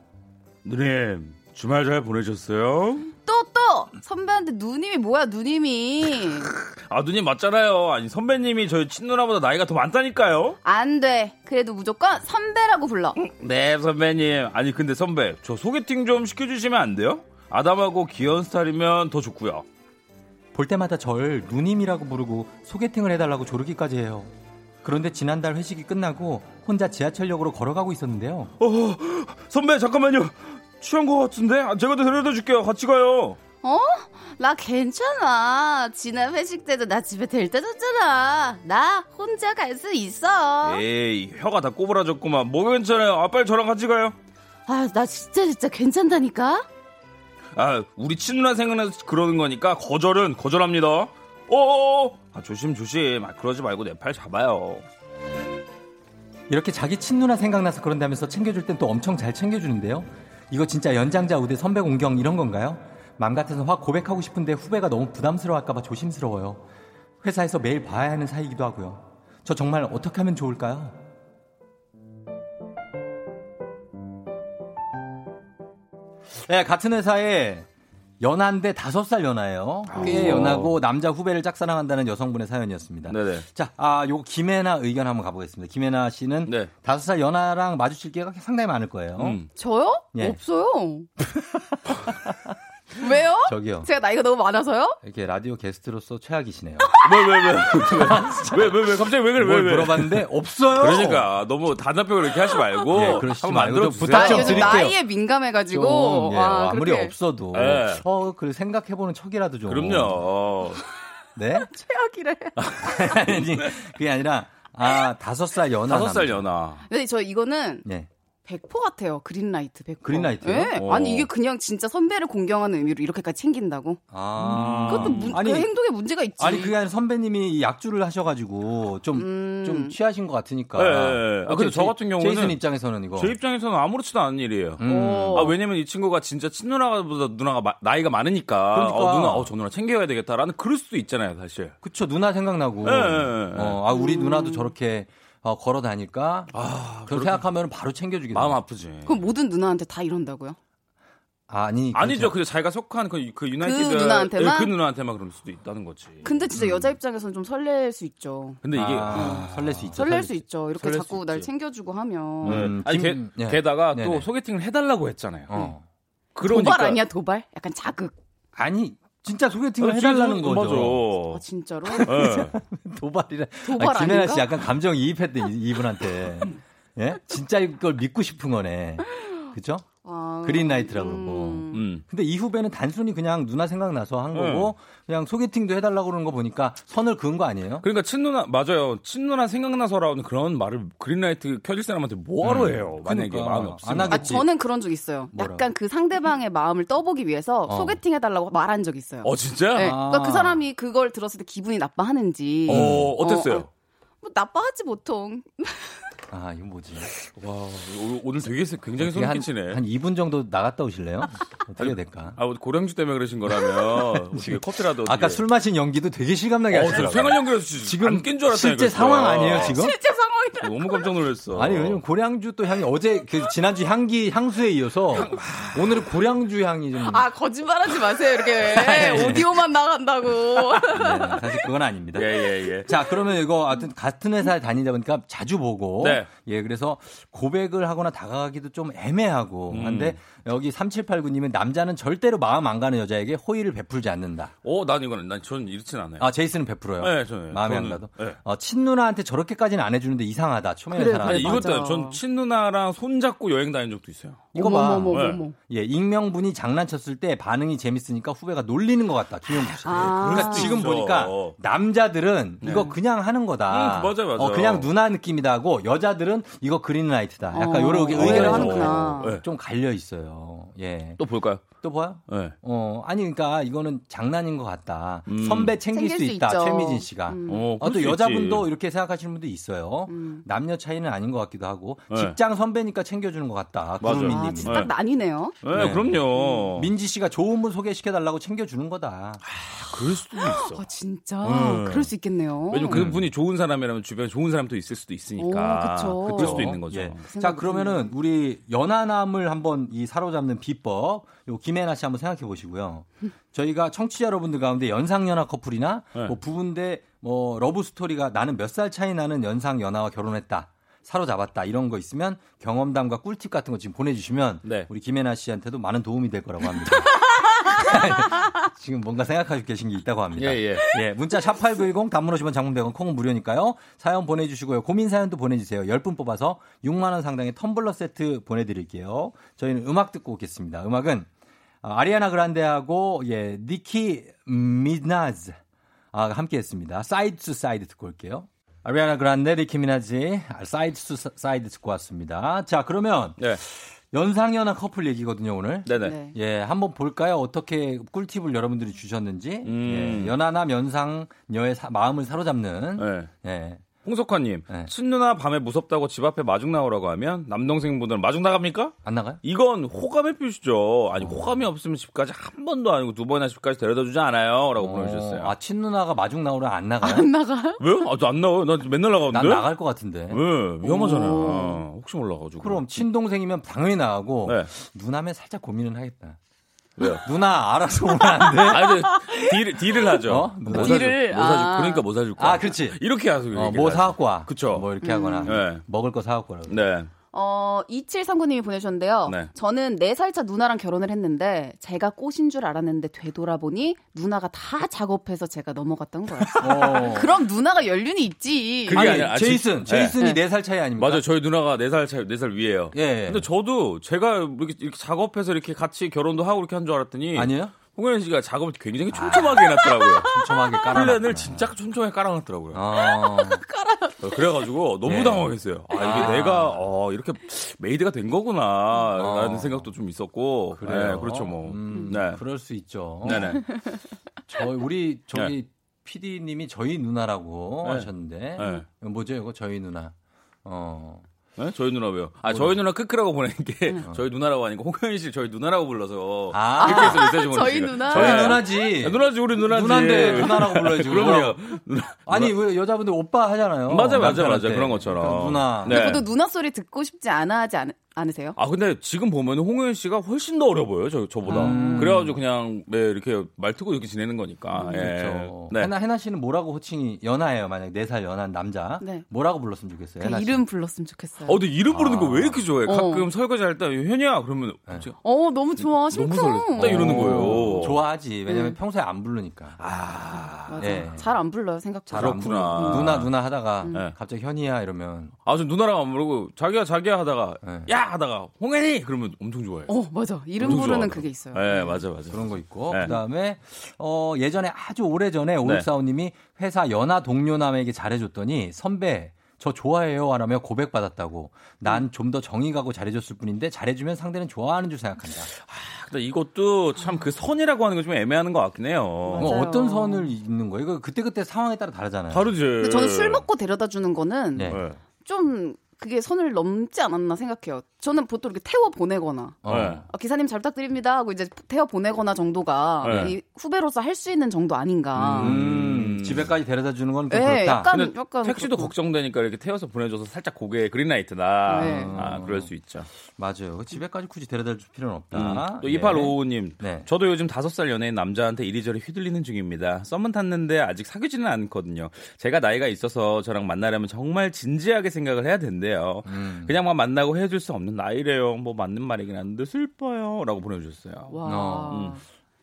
누님, 주말 잘 보내셨어요? 또, 또! 선배한테 누님이 뭐야, 누님이. 아, 누님 맞잖아요. 아니, 선배님이 저희 친누나보다 나이가 더 많다니까요? 안 돼. 그래도 무조건 선배라고 불러. 네, 선배님. 아니, 근데 선배, 저 소개팅 좀 시켜주시면 안 돼요? 아담하고 귀여운 스타일이면 더 좋고요. 볼 때마다 절 누님이라고 부르고 소개팅을 해달라고 조르기까지 해요. 그런데 지난달 회식이 끝나고 혼자 지하철역으로 걸어가고 있었는데요. 어, 선배 잠깐만요. 취한 것 같은데 아, 제가 더 데려다 줄게요. 같이 가요. 어? 나 괜찮아. 지난 회식 때도 나 집에 델때 줬잖아. 나 혼자 갈 수 있어. 에이 혀가 다 꼬부라졌구만. 뭐 괜찮아요. 아 빨리 저랑 같이 가요. 아 나 진짜 진짜 괜찮다니까. 아, 우리 친누나 생각나서 그러는 거니까 거절은 거절합니다. 어어어! 아, 조심, 조심. 아, 그러지 말고 내 팔 잡아요. 이렇게 자기 친누나 생각나서 그런다면서 챙겨줄 땐 또 엄청 잘 챙겨주는데요. 이거 진짜 연장자 우대 선배 공경 이런 건가요? 맘 같아서 확 고백하고 싶은데 후배가 너무 부담스러워할까봐 조심스러워요. 회사에서 매일 봐야 하는 사이기도 하고요. 저 정말 어떻게 하면 좋을까요? 네, 같은 회사에 연한데 다섯 살 연하예요. 꽤 연하고 남자 후배를 짝사랑한다는 여성분의 사연이었습니다. 네네. 자, 아, 요 김혜나 의견 한번 가보겠습니다. 김혜나 씨는 네. 다섯 살 연하랑 마주칠 기회가 상당히 많을 거예요. 음. 저요? 예. 없어요. [LAUGHS] 왜요? 저기요. 제가 나이가 너무 많아서요? 이렇게 라디오 게스트로서 최악이시네요. 왜, 왜, 왜? 왜, 왜, 왜? 갑자기 왜 그래? 왜, 왜? 물어봤는데 없어요. 그러니까 너무 단답형으로 이렇게 하지 말고. 네, 그러시지 말고 부탁 좀 드릴게요. 나이에 민감해가지고. 좀, 예, 아, 아무리 그렇게. 없어도. 네. 어, 그 생각해보는 척이라도 좀. 그럼요. 네? [LAUGHS] 최악이래. [LAUGHS] 아니, 그게 아니라, 아, 다섯 살 연하. 다섯 살 연하. 근데 저 이거는. 네. 100% 같아요. 그린라이트 100%. 그린라이트요? 네. 아니 이게 그냥 진짜 선배를 공경하는 의미로 이렇게까지 챙긴다고? 아. 그것도 문, 아니, 그 행동에 문제가 있지. 아니 그게 아니라 선배님이 약주를 하셔가지고 좀좀 음. 좀 취하신 것 같으니까. 네. 네. 아, 근데 저 같은 경우는 제이슨 입장에서는 이거. 제 입장에서는 아무렇지도 않은 일이에요. 음. 아 왜냐면 이 친구가 진짜 친누나보다 누나가 마, 나이가 많으니까. 그러니까. 어, 누나, 어, 저 누나 챙겨야 되겠다라는 그럴 수도 있잖아요, 사실. 그쵸 누나 생각나고. 네. 어, 아 우리 음. 누나도 저렇게. 어, 걸어 다닐까? 아, 그렇게 생각하면 바로 챙겨주게 마음 아프지. 그럼 모든 누나한테 다 이런다고요? 아니 아니죠. 그 자기가 속한 그, 그 유나이티드 그 누나한테만 네, 그 누나한테만 그럴 수도 있다는 거지. 근데 진짜 음. 여자 입장에서는 좀 설렐 수 있죠. 근데 이게 아, 음. 설렐 수 있죠. 설렐 수 있죠. 이렇게 자꾸 날 챙겨주고 하면. 네. 음, 아니 게, 네. 게다가 네네. 또 소개팅을 해달라고 했잖아요. 어. 그러니까. 도발 아니야 도발? 약간 자극. 아니 진짜 소개팅을 어, 해달라는 거죠. 맞아. 아, 진짜로? 네. [LAUGHS] 도발이라. 도발 아, 김혜나 씨 약간 감정 이입했대 이분한테. [LAUGHS] 예? 진짜 이걸 믿고 싶은 거네. 그죠? 아, 그린라이트라고 음. 그러고. 음. 근데 이 후배는 단순히 그냥 누나 생각나서 한 거고 음. 그냥 소개팅도 해달라고 그러는 거 보니까 선을 그은 거 아니에요? 그러니까 친누나 맞아요. 친누나 생각나서라는 그런 말을 그린라이트 켜질 사람한테 뭐하러 음. 해요? 만약에 그러니까. 마음이 없으면. 아, 저는 그런 적 있어요. 뭐라? 약간 그 상대방의 마음을 떠보기 위해서 어. 소개팅 해달라고 말한 적 있어요. 어 진짜? 네. 아. 그러니까 그 사람이 그걸 들었을 때 기분이 나빠하는지. 어 어땠어요? 어, 어. 뭐 나빠하지 보통. 아, 이건 뭐지? 와, 오늘 되게 굉장히 소름 끼치네. 한 2분 정도 나갔다 오실래요? 어떻게 될까? 아, 고량주 때문에 그러신 거라면 지금 커피라도 아까 술 마신 연기도 되게 실감나게 어, 하시더라고요. 생활 연기라서 지금 안 깬 줄 알았어요. 실제 상황 아니에요, 지금? 실제 상황이다. 너무 깜짝 놀랐어. 아니, 왜냐면 고량주 또 향이 어제 그 지난주 향기 향수에 이어서 오늘은 고량주 향이 좀 아, 거짓말하지 마세요. 이렇게 [LAUGHS] 오디오만 나간다고. 네, 사실 그건 아닙니다. 예, 예, 예. 자, 그러면 이거 하여튼 같은 회사에 다니다 보니까 자주 보고 네. 예, 그래서 고백을 하거나 다가가기도 좀 애매하고 음. 한데 여기 3789님은 남자는 절대로 마음 안 가는 여자에게 호의를 베풀지 않는다. 어, 난 이거는 난 저는 이렇진 않아요. 아, 제이슨은 베풀어요. 네, 저는 마음에 저는, 안 가도. 네. 어, 친누나한테 저렇게까지는 안 해주는데 이상하다. 초면에 그래, 사람. 이것도 전 친누나랑 손 잡고 여행 다닌 적도 있어요. 이거 봐. 네. 예, 익명분이 장난쳤을 때 반응이 재밌으니까 후배가 놀리는 것 같다. 김영국 씨. 아. 그러니까 지금 보니까 남자들은 네. 이거 그냥 하는 거다. 음, 맞아, 맞아. 어, 그냥 누나 느낌이다 하고 여자들은 이거 그린라이트다. 약간 어. 요런 의견이 좀, 좀 갈려 있어요. 예. 또 볼까요? 또 봐요? 네. 어, 아니, 그러니까 이거는 장난인 것 같다. 음. 선배 챙길, 챙길 수, 있다. 있죠. 최미진 씨가. 음. 어, 어, 또 여자분도 있지. 이렇게 생각하시는 분도 있어요. 음. 남녀 차이는 아닌 것 같기도 하고. 네. 직장 선배니까 챙겨주는 것 같다. 구름민님. 아, 진짜 딱 나뉘네요. 네, 네. 그럼요. 음. 민지 씨가 좋은 분 소개시켜달라고 챙겨주는 거다. 아, 그럴 수도 있어. [GASPS] 아, 진짜. 네. 그럴 수 있겠네요. 왜냐면 그 분이 좋은 사람이라면 주변에 좋은 사람도 있을 수도 있으니까. 오, 그쵸. 그럴 수도 있는 거죠. 예. 자, 그러면은 우리 연하남을 한번 이 사로잡는 비법. 요 김혜나 씨 한번 생각해 보시고요. 저희가 청취자 여러분들 가운데 연상연하 커플이나 네. 뭐 부부인데 뭐 러브 스토리가 나는 몇 살 차이 나는 연상연하와 결혼했다. 사로잡았다 이런 거 있으면 경험담과 꿀팁 같은 거 지금 보내주시면 네. 우리 김혜나 씨한테도 많은 도움이 될 거라고 합니다. [LAUGHS] [LAUGHS] 지금 뭔가 생각하고 계신 게 있다고 합니다. 예, 예. 예 문자 샵8910 단문 오시면 장문 100원 콩은 무료니까요. 사연 보내주시고요. 고민 사연도 보내주세요. 10분 뽑아서 6만원 상당의 텀블러 세트 보내드릴게요. 저희는 음악 듣고 오겠습니다. 음악은 어, 아리아나 그란데하고 예 니키 미나즈 아, 함께 했습니다. Side to Side 듣고 올게요. 아리아나 그란데, 니키 미나즈, Side to Side 듣고 왔습니다. 자, 그러면 네. 연상연하 커플 얘기거든요, 오늘. 네네. 네. 예, 한번 볼까요? 어떻게 꿀팁을 여러분들이 주셨는지. 음. 예, 연하남 연상녀의 사, 마음을 사로잡는. 네. 예. 홍석환님, 네. 친누나 밤에 무섭다고 집 앞에 마중 나오라고 하면 남동생분들은 마중 나갑니까? 안 나가요? 이건 호감의 표시죠. 아니, 어. 호감이 없으면 집까지 한 번도 아니고 두 번이나 집까지 데려다 주지 않아요. 라고 어. 보내주셨어요. 아, 친누나가 마중 나오라 안 나가요? 안 나가요? 왜요? 아, 안 나와요. 나 맨날 나가는데? 난 나갈 것 같은데. 왜? 위험하잖아. 혹시 몰라가지고. 그럼 친동생이면 당연히 나가고, 네. 누나면 살짝 고민은 하겠다. 왜요? 누나 알아서 오면 안 돼? 아니, 딜, 딜을 하죠. 어? 뭐 딜을 뭐 사줄, 아. 그러니까 뭐 사줄 거야. 아, 그렇지. 이렇게 하세요. 어, 뭐 사갖고 와. 그쵸. 뭐 이렇게 음. 하거나. 네. 먹을 거 사갖고 와라. 네. 어, 2739님이 보내주셨는데요. 네. 저는 4살 차 누나랑 결혼을 했는데 제가 꽃인 줄 알았는데 되돌아보니 누나가 다 작업해서 제가 넘어갔던 거예요. [LAUGHS] 어. 그럼 누나가 연륜이 있지. 그게 아니, 아니 제이슨. 제이슨이 네. 4살 차이 아닙니까? 맞아요. 저희 누나가 4살 차이, 4살 위에요. 예. 근데 저도 제가 이렇게, 이렇게 작업해서 이렇게 같이 결혼도 하고 이렇게 한 줄 알았더니 아니에요? 홍현희 씨가 작업을 굉장히 촘촘하게 해놨더라고요. 촘촘하게 깔아. 플랜을 진짜 촘촘하게 깔아놨더라고요. 아. 깔아. 그래가지고 너무 네. 당황했어요. 아 이게 아. 내가 어, 이렇게 made가 된 거구나라는 어. 생각도 좀 있었고. 그래요. 네, 그렇죠 뭐. 음, 네. 그럴 수 있죠. 네네. [LAUGHS] 저 우리 저기 네. PD님이 저희 누나라고 네. 하셨는데 네. 뭐죠 이거 저희 누나. 어. 네? 저희 누나 왜요? 아, 저희 누나 크크라고 보낸 게 응. 저희 누나라고 하니까 홍현 씨 저희 누나라고 불러서 아, 이렇게 해서 메시지 보내 저희 누나. 저희 네. 누나지. 아, 누나지 우리 누나지. 누나인데 누나라고 불러야지. 그럼요. 누나. 아니 왜 여자분들 오빠 하잖아요. 맞아 맞아 맞아 그런 것처럼. 그러니까 누나. 네. 근데 누나 소리 듣고 싶지 않아 하지 않, 않으세요? 아 근데 지금 보면 홍현 씨가 훨씬 더 어려 보여요 저 저보다. 음. 그래가지고 그냥 네, 이렇게 말 트고 이렇게 지내는 거니까. 음, 예. 그렇죠. 네. 해나 해나 씨는 뭐라고 호칭이 연하예요 만약 4살 연한 남자. 네. 뭐라고 불렀으면 좋겠어요. 그 이름 불렀으면 좋겠어요. 어 근데 이름 부르는 거왜 이렇게 좋아해? 어. 가끔 설거지 할 때 현이야 그러면 네. 어 너무 좋아 심쿵. 너무 설레. 딱 이러는 거예요. 좋아하지 왜냐면 음. 평소에 안 부르니까. 아 맞아. 네. 잘안 불러요 생각보다. 그렇구나. 누나 누나 하다가 음. 갑자기 현이야 이러면. 아저 누나랑 안 부르고 자기야 자기야 하다가 네. 야 하다가 홍해 혜리 그러면 엄청 좋아해요. 어 맞아 이름 부르는. 그게 있어요. 네 맞아 맞아 그런 거 있고 네. 그다음에 어 예전에 아주 오래 전에 오육사오님이 네. 회사 연하 동료남에게 잘해줬더니 선배 저 좋아해요 하라며 고백받았다고. 난 좀 더 정이 가고 잘해줬을 뿐인데 잘해주면 상대는 좋아하는 줄 생각한다. 아, 근데 이것도 참 그 선이라고 하는 게 좀 애매한 것 같긴 해요. 뭐 어떤 선을 있는 거예요? 이거 그때그때 상황에 따라 다르잖아요. 다르지. 저는 술 먹고 데려다 주는 거는 네. 좀 그게 선을 넘지 않았나 생각해요. 저는 보통 이렇게 태워 보내거나 어. 어, 기사님 잘 부탁드립니다 하고 이제 태워 보내거나 정도가 네. 이 후배로서 할 수 있는 정도 아닌가. 음. 음. 집에까지 데려다 주는 건 좀 네, 그렇다. 약간, 약간 택시도 그렇고. 걱정되니까 이렇게 태워서 보내줘서 살짝 고개 그린라이트다. 네. 아 그럴 수 있죠. 맞아요. 그 집에까지 굳이 데려다 줄 필요는 없다. 음. 또 2855님, 네. 저도 요즘 5살 연예인 남자한테 이리저리 휘둘리는 중입니다. 썸은 탔는데 아직 사귀지는 않거든요. 제가 나이가 있어서 저랑 만나려면 정말 진지하게 생각을 해야 된대요. 음. 그냥만 만나고 헤어질 수 없는 나이래요. 뭐 맞는 말이긴 한데 슬퍼요 라고 보내주셨어요. 와. 어. 음.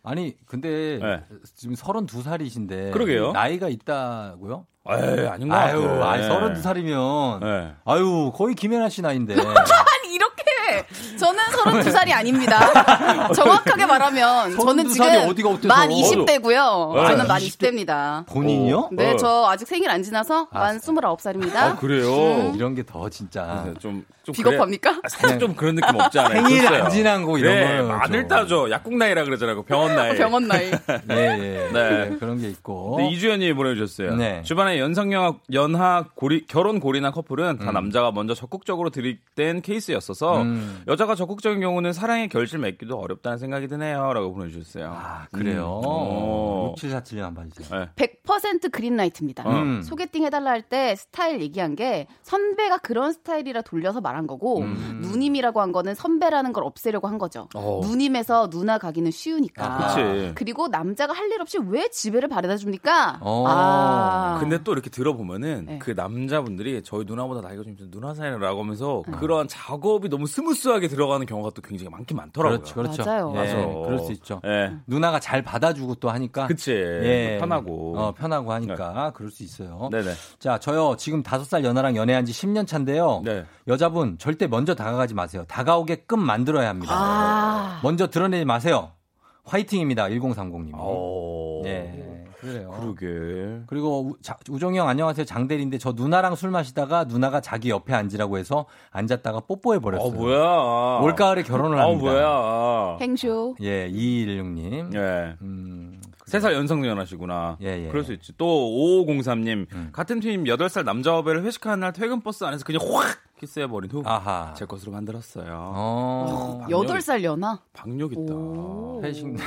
아니 근데 네. 지금 32살이신데 그러게요. 나이가 있다고요? 에이, 아닌 것 같아요. 아유, 네. 32살이면 네. 아유 거의 김연아 씨 나이인데. [LAUGHS] 저는 32살이 아닙니다. [LAUGHS] 정확하게 말하면 저는 지금 만 20대고요. 네. 저는 만 20대입니다. 본인이요? 네, 어. 저 아직 생일 안 지나서 아, 만 29살입니다. 아, 그래요? 음. 이런 게 더 진짜 네, 좀, 좀 비겁합니까? 그래. 아, 살짝 좀 그런 느낌 없지 않아요? 생일 안 지난 거 이런 네, 거 많을 따죠. 약국 나이라 그러잖아요. 병원 나이. [LAUGHS] 병원 나이. 예, 예. [LAUGHS] 네. 그런 게 있고. 네, 이주연이 보내주셨어요. 네. 주변에 연상연하 연하 고리, 결혼 고리나 커플은 다 음. 남자가 먼저 적극적으로 들이댄 케이스였어서 음. 여자가 적극적인 경우는 사랑의 결실 맺기도 어렵다는 생각이 드네요라고 보내주셨어요. 아 그래요. 음. 6747님 한번 봐주세요. 네. 100% 그린라이트입니다. 음. 소개팅 해달라 할 때 스타일 얘기한 게 선배가 그런 스타일이라 돌려서 말한 거고 음. 누님이라고 한 거는 선배라는 걸 없애려고 한 거죠. 어. 누님에서 누나 가기는 쉬우니까. 아, 그리고 남자가 할 일 없이 왜 지배를 바래다 줍니까? 어. 아. 근데 또 이렇게 들어보면은 네. 그 남자분들이 저희 누나보다 나이가 좀 누나 사이라고 하면서 네. 그런 작업이 너무 smooth 하게 들어가는 경우가 또 굉장히 많긴 많더라고요. 그렇죠, 그렇죠. 맞아요. 예, 그럴 수 있죠. 예. 누나가 잘 받아주고 또 하니까. 그치. 예. 편하고. 어, 편하고 하니까 네. 그럴 수 있어요. 네네. 자, 저요 지금 다섯 살 연하랑 연애한 지 10년 차인데요. 네. 여자분 절대 먼저 다가가지 마세요. 다가오게끔 만들어야 합니다. 아~ 먼저 드러내지 마세요. 화이팅입니다. 1030님. 오. 네. 그래요. 그러게. 그리고 우, 정이 형 안녕하세요. 장대리인데 저 누나랑 술 마시다가 누나가 자기 옆에 앉으라고 해서 앉았다가 뽀뽀해 버렸어요. 어, 뭐야. 올 가을에 결혼을 어, 합니다. 뭐야. 행쇼. 예, 2216님. 예. 음. 3살 연상연하시구나. 예, 예. 그럴 수 있지. 또 5503님. 음. 같은 팀 8살 남자 후배를 회식하는 날 퇴근 버스 안에서 그냥 확 키스해버린 후 아하. 제 것으로 만들었어요. 어. 8살 연하? 박력 있다. 회식 네.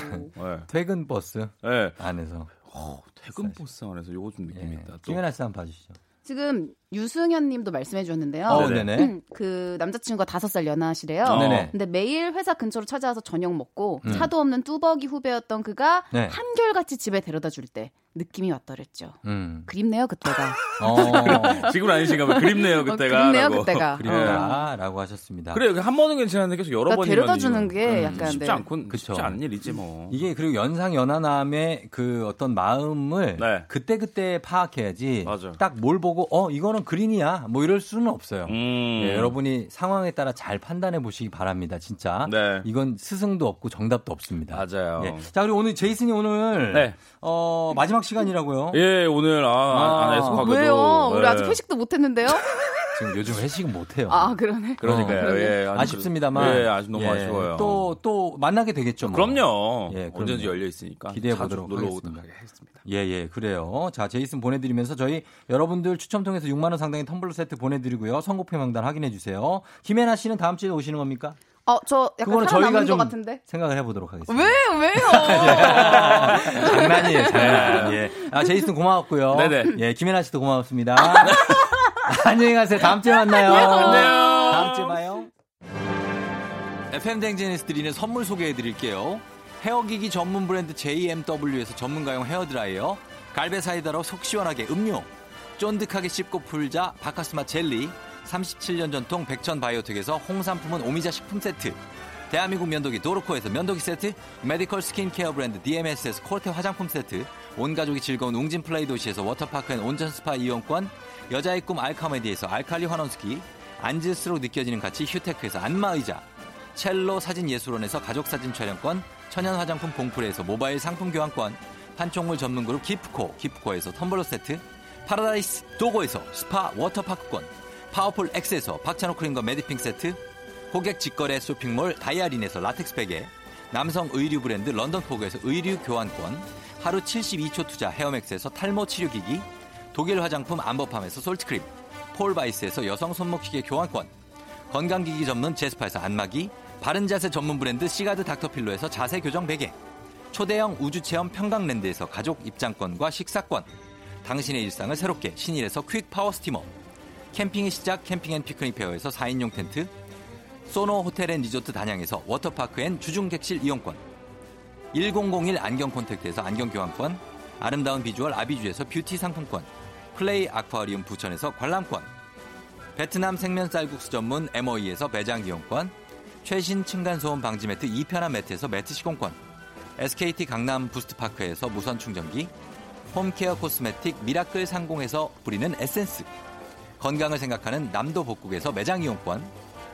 퇴근 버스 네. 안에서. 어, 퇴근 버스 안에서 요거 좀 느낌이 예. 있다. 김연아 씨 한번 봐주시죠. 지금 유승현 님도 말씀해 주셨는데요. 어, 네네. 음, 그 남자친구가 다섯 살 연하시래요. 어. 네네. 근데 매일 회사 근처로 찾아와서 저녁 먹고 음. 차도 없는 뚜벅이 후배였던 그가 네. 한결같이 집에 데려다 줄 때 느낌이 왔더랬죠. 음. 그립네요 그때가. 어. 지금 아니신가 봐. 그립네요 어, 그때가. 어, 그립네요 그때가. 그립다 라고 하셨습니다. 그래 한 번은 괜찮은데 계속 여러 그러니까 번 데려다 주는 게 음, 약간 쉽지 네. 않고 그쵸. 쉽지 않은 일이지 뭐. 이게 그리고 연상 연하남의 그 어떤 마음을 네. 그때 그때 파악해야지. 맞아. 딱뭘 보고 어 이거는 이건 그린이야. 뭐 이럴 수는 없어요. 음. 예, 여러분이 상황에 따라 잘 판단해 보시기 바랍니다. 진짜. 네. 이건 스승도 없고 정답도 없습니다. 맞아요. 예. 자, 그리고 오늘 제이슨이 오늘 네. 어, 마지막 시간이라고요? 예, 오늘 아, 아 안에서 가게도. 왜요? 우리 네. 아직 회식도 못 했는데요? [LAUGHS] 지금 요즘 회식은 못 해요. 아, 그러네. 그러니까요. 어, 예, 아쉽습니다만. 예, 아직 너무 예, 아쉬워요. 또, 또 만나게 되겠죠. 뭐. 그럼요. 예, 언제든지 열려 있으니까. 기대해 보도록 하겠습니다. 예, 예, 그래요. 자, 제이슨 보내드리면서 저희 여러분들 추첨 통해서 6만 원 상당의 텀블러 세트 보내드리고요. 선곡표 명단 확인해 주세요. 김혜나 씨는 다음 주에 오시는 겁니까? 어, 저 약간 그거는 저희가 좀 같은데? 생각을 해보도록 하겠습니다. 왜, 왜요? [LAUGHS] 장난이에요, 장난. 예. 아, 제이슨 고마웠고요. 네네. 예, 김혜나 씨도 고마웠습니다. [LAUGHS] 안녕히 가세요. 다음 주에 만나요. 안녕. 다음 주에 봐요. FM 대행진에서 드리는 선물 소개해 드릴게요. 헤어기기 전문 브랜드 JMW에서 전문가용 헤어드라이어, 갈베 사이다로 속 시원하게 음료, 쫀득하게 씹고 풀자 박카스맛 젤리, 37년 전통 백천 바이오텍에서 홍삼품은 오미자 식품 세트, 대한민국 면도기 도르코에서 면도기 세트, 메디컬 스킨케어 브랜드 DMS에서 콜테 화장품 세트, 온 가족이 즐거운 웅진 플레이 도시에서 워터파크 and 온천 스파 이용권, 여자의 꿈 알카메디에서 알칼리 환원수기, 앉을수록 느껴지는 가치 휴테크에서 안마의자, 첼로 사진 예술원에서 가족 사진 촬영권, 천연 화장품 봉프레에서 모바일 상품 교환권, 판촉물 전문 그룹 기프코, 기프코에서 텀블러 세트, 파라다이스 도고에서 스파 워터파크권, 파워풀 X에서 박찬호 크림과 매디핑 세트, 고객 직거래 쇼핑몰 다이아린에서 라텍스 베개, 남성 의류 브랜드 런던포그에서 의류 교환권, 하루 72초 투자 헤어맥스에서 탈모 치료기기, 독일 화장품 암버팜에서 솔트크림, 폴바이스에서 여성 손목시계 교환권, 건강기기 전문 제스파에서 안마기, 바른자세 전문 브랜드 시가드 닥터필로에서 자세 교정 베개, 초대형 우주체험 평강랜드에서 가족 입장권과 식사권, 당신의 일상을 새롭게 신일에서 퀵 파워 스티머, 캠핑의 시작 캠핑 앤 피크닉 페어에서 4인용 텐트, 소노 호텔 앤 리조트 단양에서 워터파크 and 주중 객실 이용권, 1001 안경 콘택트에서 안경 교환권, 아름다운 비주얼 아비주에서 뷰티 상품권, 플레이 아쿠아리움 부천에서 관람권, 베트남 생면 쌀국수 전문 MOE에서 매장 이용권, 최신 층간소음 방지 매트 2편한 매트에서 매트 시공권, SKT 강남 부스트파크에서 무선 충전기, 홈케어 코스메틱 미라클 상공에서 뿌리는 에센스, 건강을 생각하는 남도 복국에서 매장 이용권,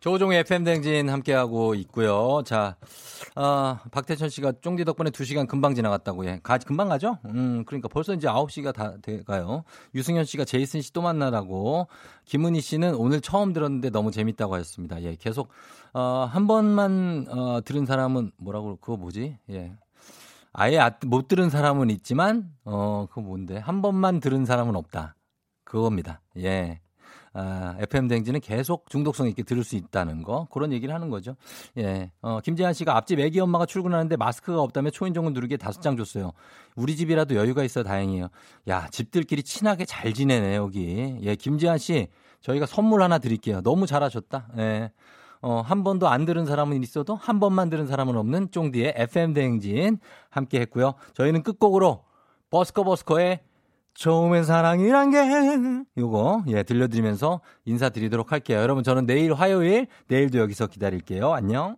조종의 FM댕진 함께하고 있고요. 자, 아, 박태천 씨가 쫑디 덕분에 2시간 금방 지나갔다고 해. 가, 금방 가죠? 음, 그러니까 벌써 이제 9시가 다 돼가요. 유승현 씨가 제이슨 씨 또 만나라고. 김은희 씨는 오늘 처음 들었는데 너무 재밌다고 하셨습니다. 예, 계속, 어, 한 번만, 어, 들은 사람은 뭐라고, 그거 뭐지? 예. 아예 아, 못 들은 사람은 있지만, 어, 그거 뭔데? 한 번만 들은 사람은 없다. 그겁니다. 예. 아, FM 댕지는 계속 중독성 있게 들을 수 있다는 거 그런 얘기를 하는 거죠. 예, 어, 김재한 씨가 앞집 애기 엄마가 출근하는데 마스크가 없다며 초인종을 누르게 다섯 장 줬어요. 우리 집이라도 여유가 있어 다행이에요. 야, 집들끼리 친하게 잘 지내네 여기. 예, 김재한 씨 저희가 선물 하나 드릴게요. 너무 잘하셨다. 예. 어, 한 번도 안 들은 사람은 있어도 한 번만 들은 사람은 없는 쫑디의 FM 대행진 함께 했고요. 저희는 끝곡으로 버스커 버스커의 처음엔 사랑이란 게 요거 예 들려드리면서 인사드리도록 할게요. 여러분 저는 내일 화요일 내일도 여기서 기다릴게요. 안녕.